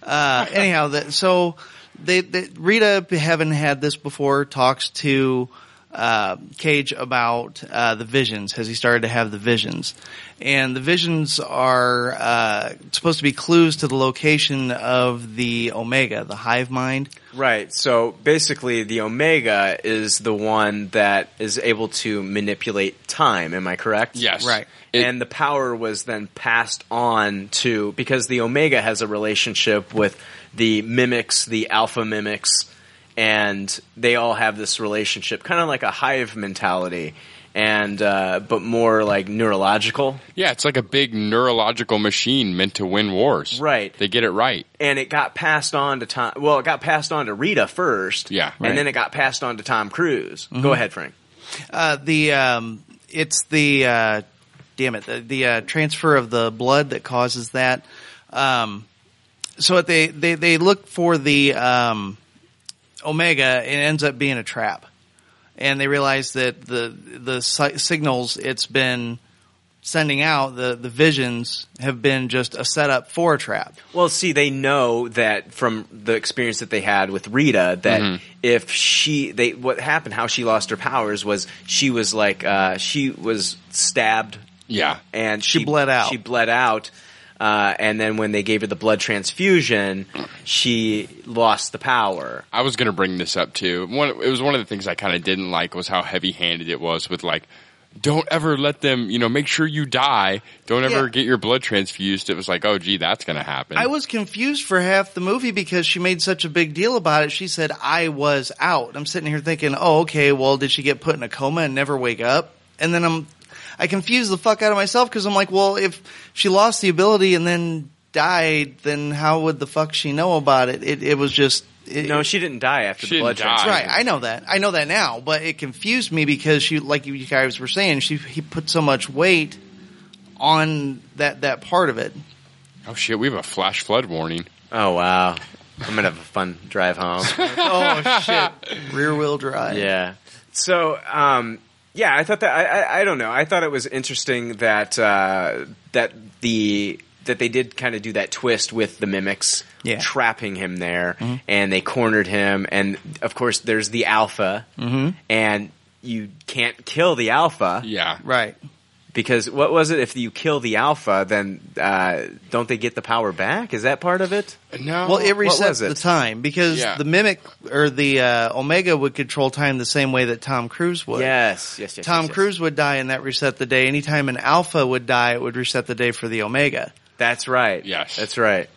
Uh, anyhow, that, so they, they, Rita, having had this before, talks to uh, Cage about uh, the visions. Has he started to have the visions? And the visions are uh, supposed to be clues to the location of the Omega, the hive mind. Right. So basically, the Omega is the one that is able to manipulate time. Am I correct? Yes. Right. It- and the power was then passed on to because the Omega has a relationship with the mimics, the Alpha mimics, and they all have this relationship, kind of like a hive mentality, and uh, but more like neurological. Yeah, it's like a big neurological machine meant to win wars. Right. They get it right. and it got passed on to Tom. Well, it got passed on to Rita first. Yeah. and then it got passed on to Tom Cruise. Mhm. Go ahead, Frank. Uh, the um, it's the uh, damn it the, the uh, transfer of the blood that causes that. Um, so what they, they they look for the um, omega, it ends up being a trap, and they realize that the the si- signals it's been sending out the the visions have been just a setup for a trap. Well, see, they know that from the experience that they had with Rita that Mhm. if she, they, what happened, how she lost her powers was she was like, uh, she was stabbed. Yeah. And She bled out. She bled out. Uh, and then when they gave her the blood transfusion, she lost the power. I was going to bring this up too. One, it was one of the things I kind of didn't like was how heavy handed it was with like, don't ever let them, you know, make sure you die. Don't ever Yeah. get your blood transfused. It was like, oh, gee, that's going to happen. I was confused for half the movie because she made such a big deal about it. She said, I was out. I'm sitting here thinking, oh, okay, well, did she get put in a coma and never wake up? And then I'm, I confused the fuck out of myself because I'm like, well, if she lost the ability and then died, then how would the fuck she know about it? It, it was just, it, No, she didn't die after She the blood didn't transfusion. Right, I know that. I know that now, but it confused me because she, like you guys were saying, she he put so much weight on that that part of it. oh, shit, we have a flash flood warning. Oh, wow. I'm going to have a fun drive home. oh shit! Rear wheel drive. Yeah. So, um, yeah, I thought that I, I, I don't know. I thought it was interesting that uh, that the that they did kind of do that twist with the mimics Yeah. trapping him there, Mhm. and they cornered him. And of course, there's the alpha, Mm-hmm. and you can't kill the alpha Yeah. Right. Because what was it? If you kill the alpha, then uh, don't they get the power back? Is that part of it? No. Well, it resets was it? the time because Yeah. the mimic or the uh, Omega would control time the same way that Tom Cruise would. Yes, yes, yes. Tom yes, yes. Cruise would die and that reset the day. Anytime an Alpha would die, it would reset the day for the Omega. That's right. Yes. that's right.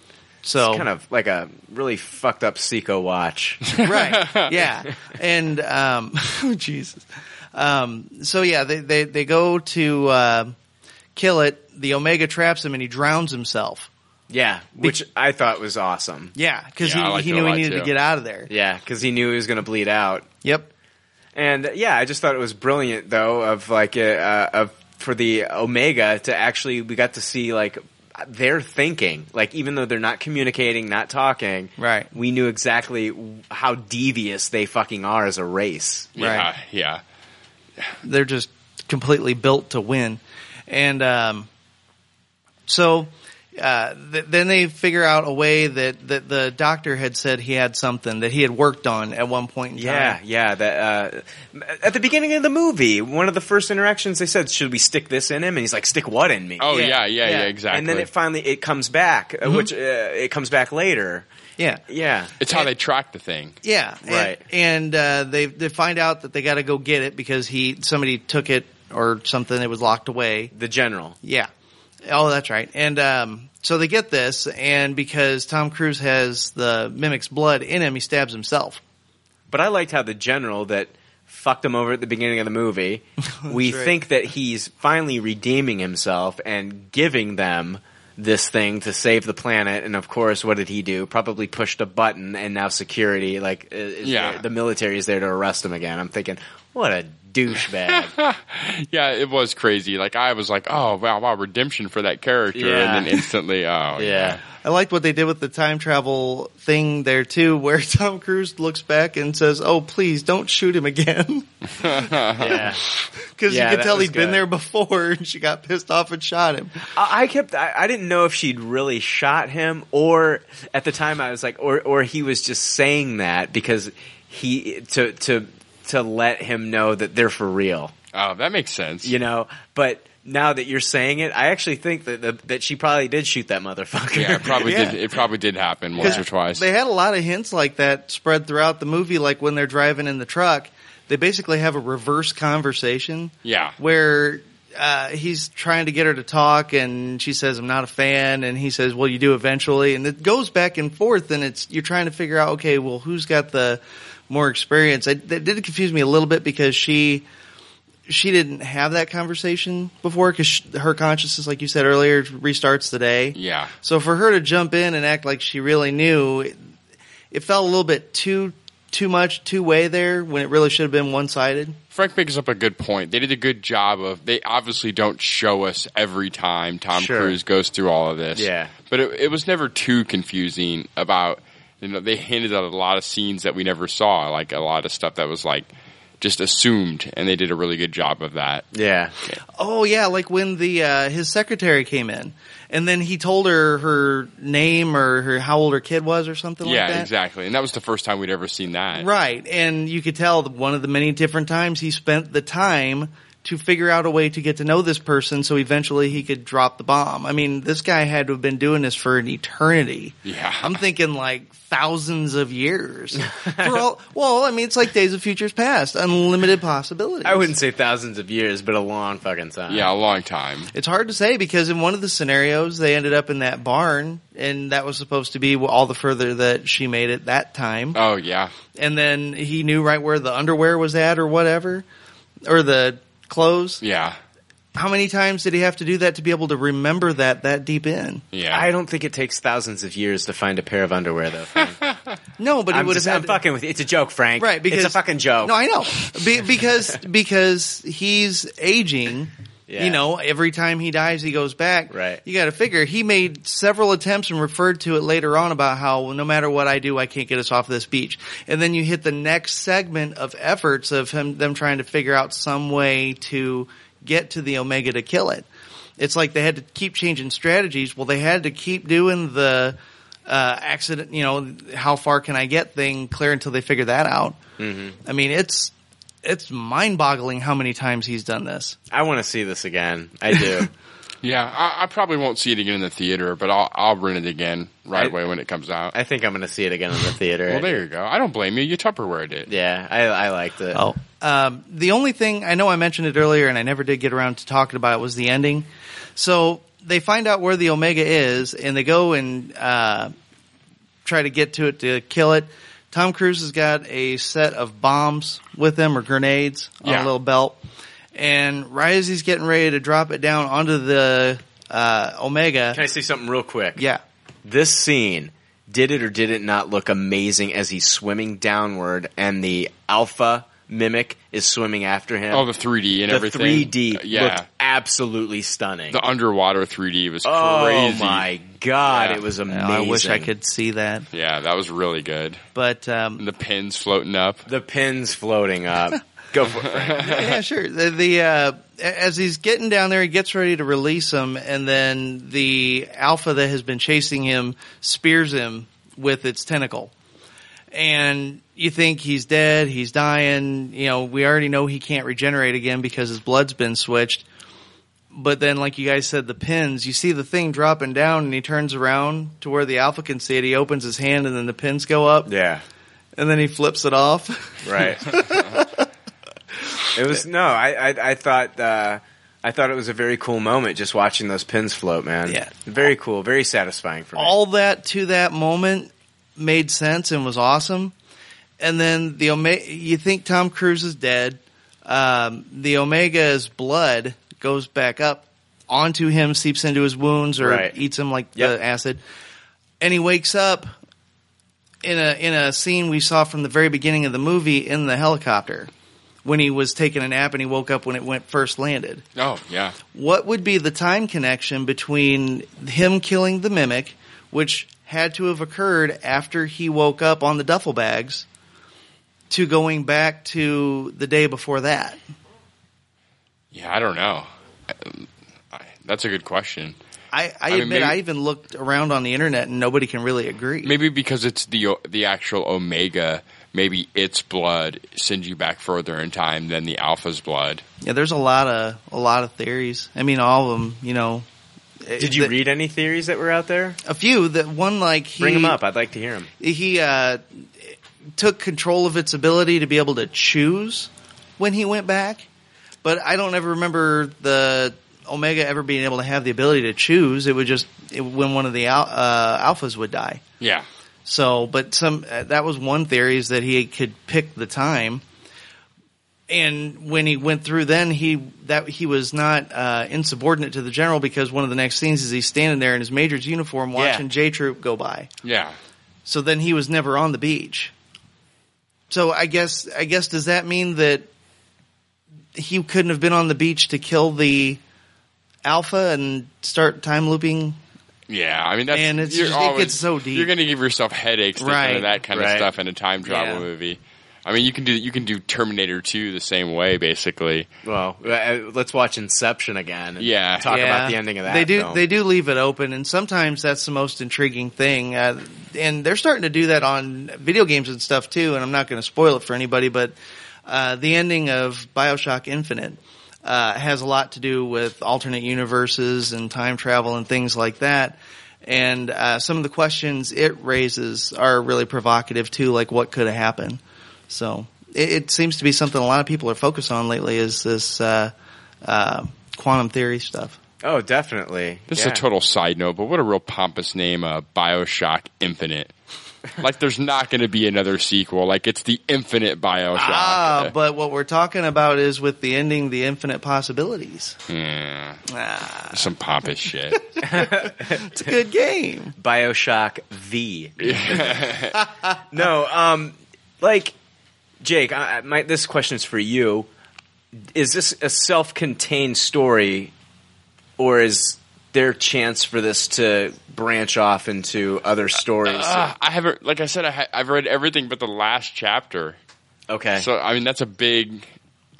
So It's kind of like a really fucked up Seiko watch. right, yeah, and um, oh, Jesus. Um, so yeah, they they they go to uh, kill it. The Omega traps him and he drowns himself. Yeah, which I thought was awesome. Yeah, because Yeah, he, liked he knew he needed too. to get out of there. Yeah, because he knew he was going to bleed out. Yep. And yeah, I just thought it was brilliant, though, of like uh, uh, of for the Omega to actually we got to see like their thinking. Like even though they're not communicating, not talking, Right. We knew exactly how devious they fucking are as a race. Yeah, yeah. They're just completely built to win. And um, so uh, th- then they figure out a way that, that the doctor had said he had something that he had worked on at one point in Yeah, time. yeah. That uh, at the beginning of the movie, one of the first interactions, they said, "Should we stick this in him?" And he's like, "Stick what in me?" Oh yeah, yeah, yeah, exactly. And then it finally it comes back, uh, which uh, it comes back later. Yeah. Yeah, it's how they track the thing. Yeah, and- Right. And, uh, they they find out that they got to go get it because he somebody took it or something. It was locked away. the general. Yeah. Oh, that's right. And um, so they get this, and because Tom Cruise has the mimic's blood in him, he stabs himself. But I liked how the general that fucked him over at the beginning of the movie. we right. think that he's finally redeeming himself and giving them this thing to save the planet. And of course, what did he do? Probably pushed a button, and now security, like, Yeah. there- the military is there to arrest him again. I'm thinking, what a douchebag. Yeah, it was crazy. Like I was like, oh wow, wow, redemption for that character, Yeah. and then instantly, oh yeah. I liked what they did with the time travel thing there too, where Tom Cruise looks back and says, "Oh, please don't shoot him again," yeah. because Yeah, you could tell was he'd been there before, and she got pissed off and shot him. I I kept. I, I didn't know if she'd really shot him, or at the time I was like, or or he was just saying that because he to to to let him know that they're for real, Oh, that makes sense. you know. But now that you're saying it, I actually think that that, that she probably did shoot that motherfucker. Yeah, it probably Yeah. did. It probably did happen once or twice. They had a lot of hints like that spread throughout the movie, like when they're driving in the truck. They basically have a reverse conversation. Yeah. Where uh, he's trying to get her to talk, and she says, "I'm not a fan," and he says, "Well, you do eventually," and it goes back and forth, and it's you're trying to figure out, okay, well, who's got the more experience? I, that did confuse me a little bit because she she didn't have that conversation before because her consciousness, like you said earlier, restarts the day. yeah, So for her to jump in and act like she really knew, it, it felt a little bit too too much two way there when it really should have been one sided. Frank makes up a good point. They did a good job of. They obviously don't show us every time Tom Sure. Cruise goes through all of this. Yeah. but it, it was never too confusing about. You know, they hinted at a lot of scenes that we never saw, like a lot of stuff that was like just assumed, and they did a really good job of that. yeah. Oh yeah, like when the uh, his secretary came in, and then he told her her name or her how old her kid was or something yeah, like that. Yeah, exactly. And that was the first time we'd ever seen that. Right, and you could tell one of the many different times he spent the time to figure out a way to get to know this person, so eventually he could drop the bomb. I mean, this guy had to have been doing this for an eternity. Yeah. I'm thinking like thousands of years. For all, well, I mean, it's like Days of Futures Past, unlimited possibilities. I wouldn't say thousands of years, but a long fucking time. Yeah, a long time. It's hard to say because in one of the scenarios they ended up in that barn, and that was supposed to be all the further that she made it that time. Oh yeah, and then he knew right where the underwear was at or whatever, or the clothes. yeah, How many times did he have to do that to be able to remember that that deep in? yeah. I don't think it takes thousands of years to find a pair of underwear, though. Frank. No, but he I'm, would have just, I'm fucking with you. It's a joke, Frank. right because it's a fucking joke. No, I know be, because because he's aging. Yeah. You know, every time he dies, he goes back. Right. You got to figure he made several attempts and referred to it later on about how well, no matter what I do, I can't get us off this beach. And then you hit the next segment of efforts of him them trying to figure out some way to get to the Omega to kill it. It's like they had to keep changing strategies. Well, they had to keep doing the uh, accident. You know, how far can I get thing clear until they figure that out. I mean, it's it's mind boggling how many times he's done this. I want to see this again. I do. Yeah, I, I probably won't see it again in the theater, but I'll I'll rent it again right I- away when it comes out. I think I'm going to see it again in the theater. well, there you go. I don't blame you. You Tupperware it. Yeah, I, I liked it. Oh, um, the only thing I know I mentioned it earlier, and I never did get around to talking about it was the ending. So they find out where the Omega is, and they go and uh, try to get to it to kill it. Tom Cruise has got a set of bombs with him or grenades on Yeah. a little belt, and right as he's getting ready to drop it down onto the uh, Omega, Can I say something real quick? yeah, This scene, did it or did it not look amazing as he's swimming downward and the alpha mimic is swimming after him? Oh, the 3D and the everything. 3D Uh, yeah. looked absolutely stunning. The underwater 3D was oh crazy. Oh my god, Yeah. it was Yeah, amazing. I wish I could see that. Yeah, that was really good. But um, the pins floating up. The pins floating up. Go for it. Yeah, sure. The, the uh, as he's getting down there, he gets ready to release him, and then the alpha that has been chasing him spears him with its tentacle. And you think he's dead, he's dying. You know, we already know he can't regenerate again because his blood's been switched. But then, like you guys said, the pins, you see the thing dropping down, and he turns around to where the alpha can see it. He opens his hand, and then the pins go up, Yeah. and then he flips it off. Right. it was no. I I, I thought uh, I thought it was a very cool moment just watching those pins float, man. Yeah. Very cool. Very satisfying for me. all that to that moment made sense and was awesome. And then the Omega, you think Tom Cruise is dead. Um, the Omega's blood goes back up onto him, seeps into his wounds, or Right. eats him like Yep. the acid. And he wakes up in a in a scene we saw from the very beginning of the movie in the helicopter when he was taking a nap and he woke up when it went first landed Oh, yeah. what would be the time connection between him killing the mimic, which had to have occurred after he woke up on the duffel bags, to going back to the day before that? Yeah, I don't know. Um, I- That's a good question. I, I, I mean, admit maybe- I even looked around on the internet and nobody can really agree. Maybe because it's the the actual Omega, maybe its blood sends you back further in time than the Alpha's blood. Yeah, there's a lot of a lot of theories. I mean, all of them. You know. Did you The- read any theories that were out there? a few? That one like he Bring them up. I'd like to hear them. he uh, took control of its ability to be able to choose when he went back. But I don't ever remember the Omega ever being able to have the ability to choose. It would just it, when one of the al- uh, alphas would die. Yeah. So, but some uh, that was one theory is that he could pick the time. And when he went through, then he that he was not uh, insubordinate to the general because one of the next scenes is he's standing there in his major's uniform watching J Troop go by. Yeah. So then he was never on the beach. So I guess I guess does that mean that he couldn't have been on the beach to kill the alpha and start time looping? Yeah, I mean that's Man, it's just- it gets so deep. You're going to give yourself headaches thinking Right, of that kind right. of stuff in a time travel Yeah. movie. I mean, you can do you can do Terminator 2 the same way, basically. Well, uh, let's watch Inception again. And Yeah. Talk Yeah. about the ending of that. They do film. they do leave it open, and sometimes that's the most intriguing thing. Uh, and they're starting to do that on video games and stuff too. And I'm not going to spoil it for anybody, but uh, the ending of Bioshock Infinite uh, has a lot to do with alternate universes and time travel and things like that. And uh, some of the questions it raises are really provocative too, like what could have happened. So it, it seems to be something a lot of people are focused on lately. Is this uh, uh, quantum theory stuff? Oh, definitely. This Yeah. is a total side note, but what a real pompous name, uh, Bioshock Infinite. like, there's not going to be another sequel. Like, it's the Infinite Bioshock. Ah, Uh, but what we're talking about is with the ending, the infinite possibilities. yeah, Ah, some pompous shit. it's a good game. Bioshock V. no, um, like Jake, I, my, this question is for you. Is this a self-contained story, or is there chance for this to branch off into other stories? Uh, I haven't, like I said, I ha- I've read everything but the last chapter. okay, So, I mean, that's a big.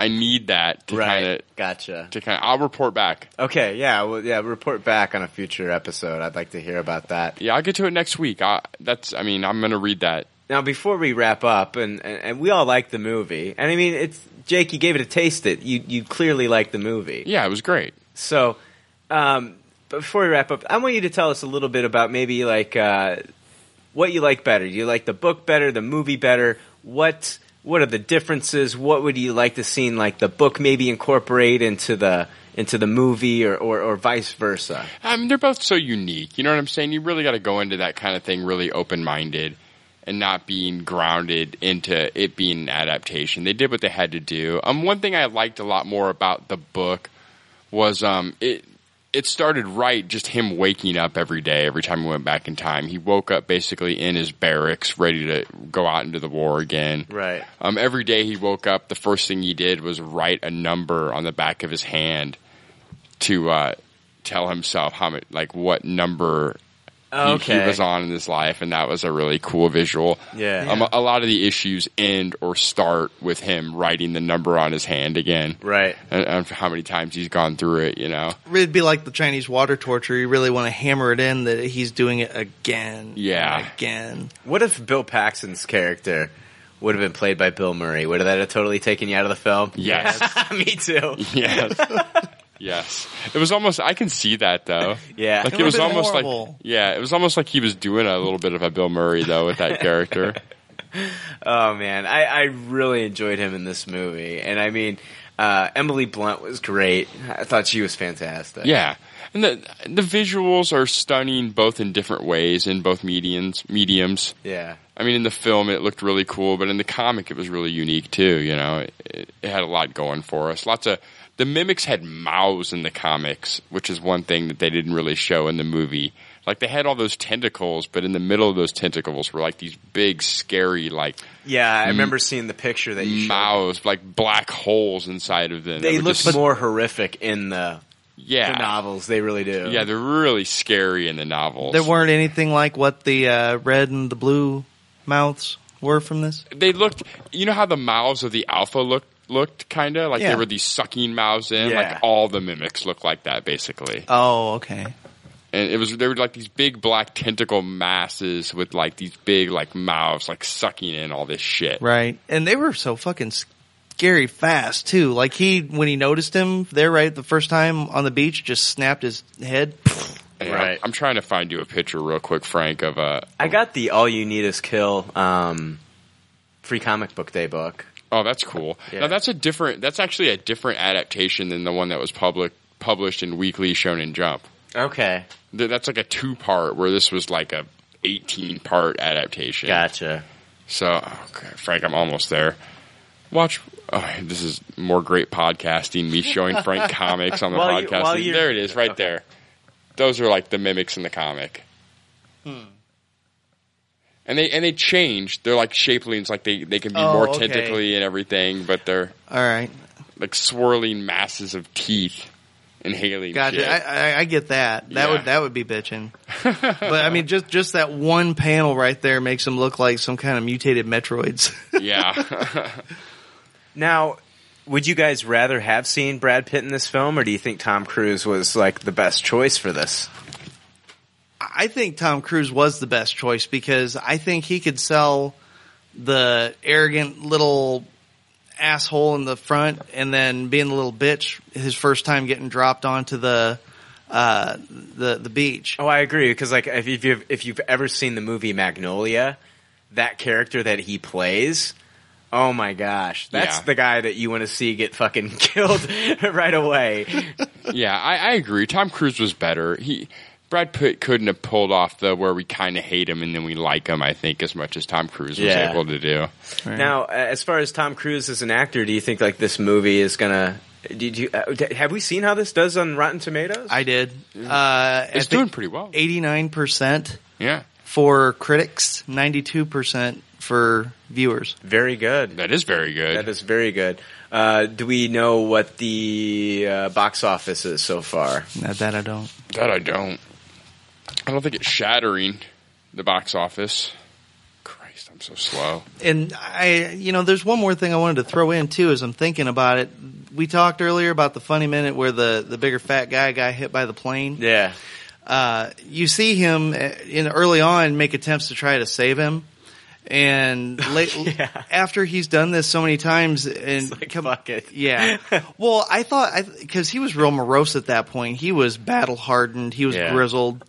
I need that to right, kind of gotcha. to kind. I'll report back. Okay, yeah, well, yeah. Report back on a future episode. I'd like to hear about that. Yeah, I'll get to it next week. I, that's. I mean, I'm gonna read that. Now, before we wrap up, and, and, and we all like the movie, and I mean, it's Jake. You gave it a taste. It you you clearly like the movie. Yeah, it was great. So, um, before we wrap up, I want you to tell us a little bit about maybe like uh, what you like better. Do you like the book better, the movie better? What what are the differences? What would you like to see in like the book maybe incorporate into the into the movie, or or, or vice versa? I mean, they're both so unique. You know what I'm saying? You really got to go into that kind of thing really open minded and not being grounded into it being an adaptation. They did what they had to do. Um, one thing I liked a lot more about the book was um, it. It started right, just him waking up every day, every time he went back in time. He woke up basically in his barracks, ready to go out into the war again. Right. Um, every day he woke up, the first thing he did was write a number on the back of his hand to uh, tell himself how much, like what number he- he, Okay. was on in his life, and that was a really cool visual. Yeah. Um, a, a lot of the issues end or start with him writing the number on his hand again, Right. and, and how many times he's gone through it. You know, It'd be like the Chinese water torture. You really want to hammer it in that he's doing it again. Yeah. again. What if Bill Paxton's character would have been played by Bill Murray? Would that have totally taken you out of the film? Yes. Me too. yes. Yes, it was almost. I can see that though. Yeah. like It it was almost horrible. like yeah, it was almost like he was doing a little bit of a Bill Murray though with that character. Oh man, I, I really enjoyed him in this movie, and I mean, uh, Emily Blunt was great. I thought she was fantastic. Yeah, and the the visuals are stunning both in different ways in both mediums. Mediums. yeah. I mean, in the film it looked really cool, but in the comic it was really unique too. You know, it, it, it had a lot going for us. Lots of the mimics had mouths in the comics, which is one thing that they didn't really show in the movie. Like they had all those tentacles, but in the middle of those tentacles were like these big, scary, like Yeah, I remember seeing the picture that you showed. mouths, like black holes inside of them. They that look just- more horrific in the, yeah, the novels. They really do. yeah, they're really scary in the novels. There weren't anything like what the uh, red and the blue mouths were from this. they looked you know how the mouths of the alpha looked looked kind of like Yeah. they were these sucking mouths in Yeah. like all the mimics looked like that basically Oh, okay. and it was they were like these big black tentacle masses with like these big like mouths like sucking in all this shit Right. And they were so fucking scary fast too. Like he, when he noticed him there right the first time on the beach, just snapped his head. And Right. I'm, I'm trying to find you a picture real quick frank of uh I got the All You Need Is Kill um, free comic book day book. Oh that's cool Yeah. now that's a different that's actually a different adaptation than the one that was public published in weekly shonen jump Okay, Th- that's like a two part where this was like a 18 part adaptation gotcha. So, oh, okay, Frank, I'm almost there. Watch. Oh, this is more great podcasting. Me showing Frank comics on the While you- podcasting. you're- there it is, right Okay. there. Those are like the mimics in the comic. Hmm. And they and they change. They're like shapelings, like they, they can be Oh, more okay. tentacly and everything, but they're All right. like swirling masses of teeth inhaling. Gotcha. shit. I, I, I get that. That Yeah. would that would be bitching. but I mean, just just that one panel right there makes them look like some kind of mutated Metroids. yeah. Now, would you guys rather have seen Brad Pitt in this film, or do you think Tom Cruise was like the best choice for this? I think Tom Cruise was the best choice because I think he could sell the arrogant little asshole in the front and then being the little bitch his first time getting dropped onto the uh, the the beach. Oh, I agree because like if you've if you've ever seen the movie Magnolia, that character that he plays. Oh my gosh, that's Yeah. the guy that you want to see get fucking killed right away. Yeah, I, I agree. Tom Cruise was better. He Brad Pitt couldn't have pulled off the where we kind of hate him and then we like him. I think as much as Tom Cruise was Yeah. able to do. Now, uh, as far as Tom Cruise as an actor, do you think like this movie is gonna? Did you uh, have we seen how this does on Rotten Tomatoes? I did. Uh, It's doing pretty well. Eighty nine percent Yeah, for critics, ninety two percent for viewers. Very good. that is very good. That is very good. Uh, do we know what the uh, box office is so far? Now that I don't. that I don't. I don't think it's shattering the box office. Christ, I'm so slow. And I, you know, there's one more thing I wanted to throw in too as I'm thinking about it. We talked earlier about the funny minute where the, the bigger fat guy got hit by the plane. Yeah. Uh, you see him uh, in early on make attempts to try to save him. And late, Yeah. after he's done this so many times and Like, come- fuck it. yeah. Well, I thought because he was real morose at that point. He was battle hardened. He was Yeah. grizzled,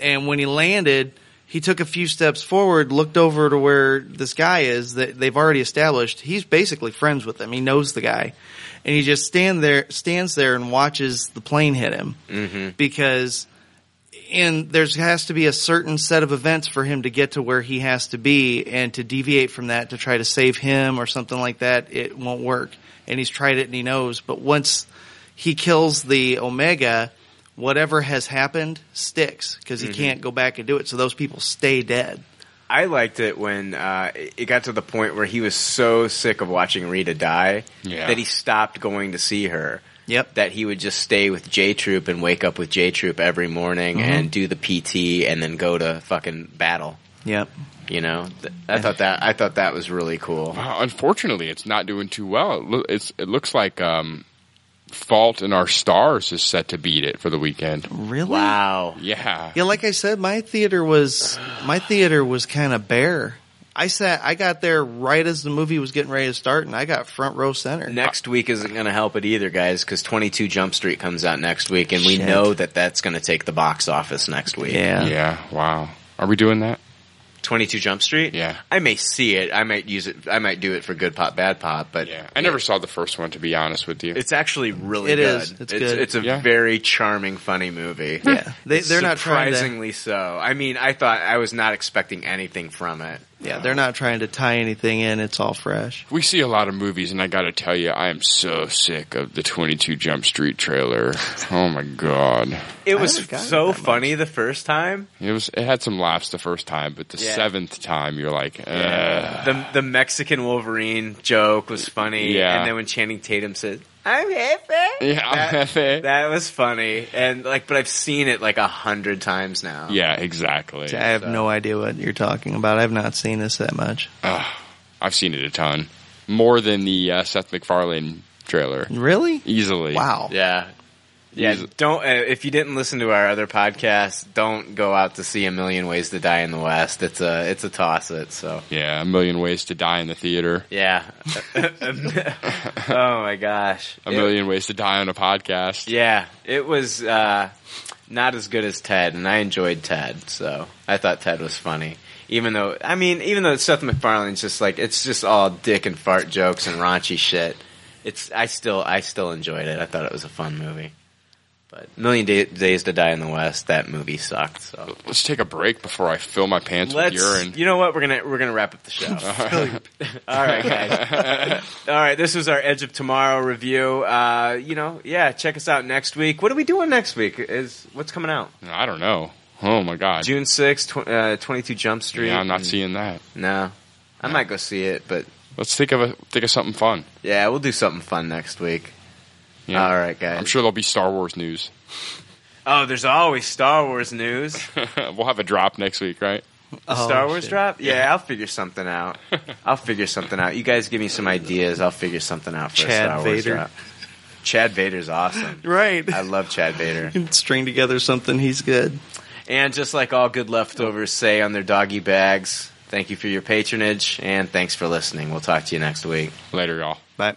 and when he landed, he took a few steps forward, looked over to where this guy is that they've already established. He's basically friends with him. He knows the guy, and he just stand there, stands there, and watches the plane hit him Mm-hmm. because. And there has to be a certain set of events for him to get to where he has to be, and to deviate from that to try to save him or something like that, it won't work. And he's tried it and he knows. But once he kills the Omega, whatever has happened sticks because he Mm-hmm. can't go back and do it. So those people stay dead. I liked it when uh, it got to the point where he was so sick of watching Rita die Yeah. that he stopped going to see her. Yep. that he would just stay with J Troop and wake up with J Troop every morning Mhm. and do the PT and then go to fucking battle. Yep. You know, Th- I thought that I thought that was really cool. Wow, unfortunately, it's not doing too well. It, loo- it's, it looks like um, Fault in Our Stars is set to beat it for the weekend. Really? Wow. Yeah. Yeah, like I said, my theater was my theater was kind of bare. I sat, I got there right as the movie was getting ready to start, and I got front row center. Next week isn't going to help it either, guys, because 22 Jump Street comes out next week, and we Shit. know that that's going to take the box office next week. Yeah. Yeah. Wow. Are we doing that? 22 Jump Street? Yeah. I may see it. I might use it. I might do it for good pop, bad pop, but Yeah. I never saw the first one, to be honest with you. it's actually really It good. is. It's it's, good. it's a Yeah. very charming, funny movie. Yeah, they, they're not trying to. Surprisingly so. I mean, I thought I was not expecting anything from it. Yeah, they're not trying to tie anything in. It's all fresh. We see a lot of movies, and I got to tell you, I am so sick of the 22 Jump Street trailer. Oh my god, It was haven't gotten so that much. funny the first time. it was. It had some laughs the first time, but the Yeah. seventh time, you're like, Ugh. The the Mexican Wolverine joke was funny. Yeah. And then when Channing Tatum said, I'm happy. yeah, I'm That- Hefe. That was funny. And like but I've seen it like a hundred times now. yeah, exactly. I have So- no idea what you're talking about. I've not seen this that much. Ugh. I've seen it a ton, more than the uh, Seth MacFarlane trailer, Really? easily. Wow. Yeah. Yeah, He's- don't. Uh, if you didn't listen to our other podcast, don't go out to see a million ways to die in the West. It's a it's a toss it. So Yeah, a million ways to die in the theater. yeah. oh my gosh, A It- million ways to die on a podcast. Yeah, it was uh, not as good as Ted, and I enjoyed Ted. So I thought Ted was funny. Even though, I mean, even though Seth MacFarlane's just like it's just all dick and fart jokes and raunchy shit. It's I still I still enjoyed it. I thought it was a fun movie. But Million Day- Days to Die in the West, that movie sucked. So Let's take a break before I fill my pants let's. with urine. You know what? We're gonna we're gonna wrap up the show. All right, guys. All right, this was our Edge of Tomorrow review. Uh, you know, yeah, check us out next week. What are we doing next week? Is what's coming out? I don't know. Oh my god. June sixth, tw- uh, 22 Jump Street. Yeah, I'm not And- seeing that. No. I might go see it, but Let's think of a think of something fun. yeah, we'll do something fun next week. Yeah. All right, guys. I'm sure there'll be Star Wars news. Oh, there's always Star Wars news. we'll have a drop next week, right? A Oh, Star Wars shit. drop? Yeah, I'll figure something out. I'll figure something out. You guys give me some ideas. I'll figure something out for Chad a Star Wars drop. Chad Vader's awesome. Right. I love Chad Vader. String together something. He's good. And just like all good leftovers say on their doggy bags, thank you for your patronage and thanks for listening. We'll talk to you next week. Later, y'all. Bye.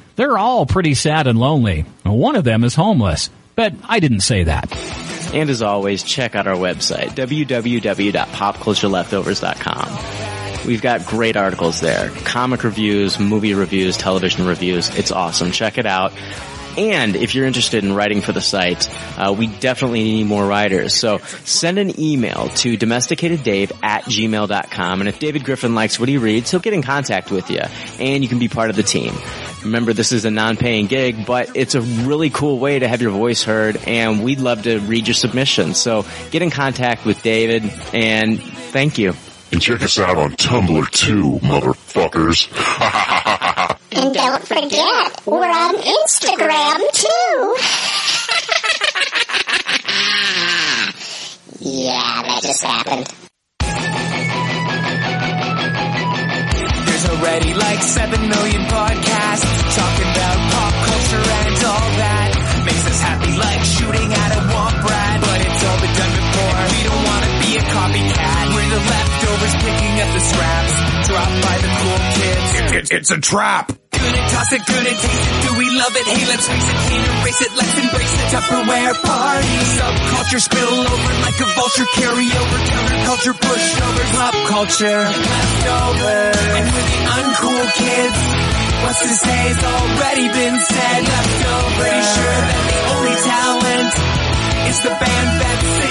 They're all pretty sad and lonely. One of them is homeless. But I didn't say that. And as always, check out our website, www.popcultureleftovers.com. We've got great articles there. Comic reviews, movie reviews, television reviews. It's awesome. Check it out. And if you're interested in writing for the site, uh, we definitely need more writers. So send an email to domesticateddave at gmail.com. And if David Griffin likes what he reads, he'll get in contact with you and you can be part of the team. Remember, this is a non-paying gig, but it's a really cool way to have your voice heard and we'd love to read your submissions. So get in contact with David and thank you. And check us out on Tumblr too, motherfuckers. And don't forget, we're on Instagram too. yeah, that just happened. There's already like 7 million podcasts talking about pop culture and all that. Makes us happy like shooting at a womp rat. But it's all been done before. We don't want to copycat. We're the leftovers picking up the scraps dropped by the cool kids. it's a trap. Good and toss it, good and taste it. Do we love it? Hey, let's race it, can't erase it. Let's embrace the Tupperware party. Subculture spill over like a vulture. Carry over counterculture, pushovers, pop culture, leftovers. And we're the uncool kids. What's to say has already been said. Leftovers. Pretty sure that the only talent is the band that's singing this pop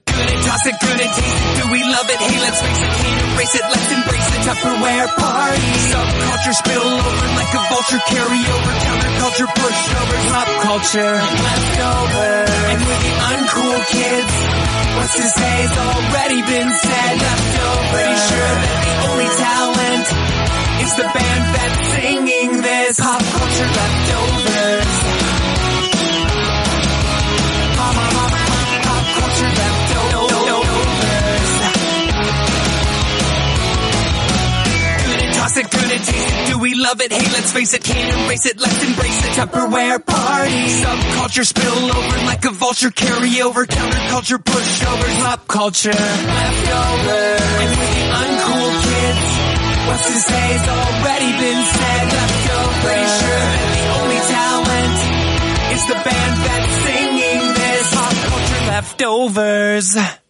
Good and toss it, good and taste it. Do we love it? Hey, let's face it, can't erase it. Let's embrace the Tupperware party. Subculture spill over like a vulture. Carry over counterculture, pushovers, pop culture, leftovers. And we're the uncool kids. What's to say has already been said. Leftovers. Pretty sure that the only talent is the band that's singing this. Pop culture leftovers. It, it. Do we love it? Hey, let's face it, can't erase it. Let's embrace the Tupperware party. Subculture spill over like a vulture. Carry over counterculture, pushovers, pop culture, leftovers. And we're the uncool kids. What's to say has already been said. Leftovers. Pretty sure the only talent is the band that's singing this. Pop culture leftovers.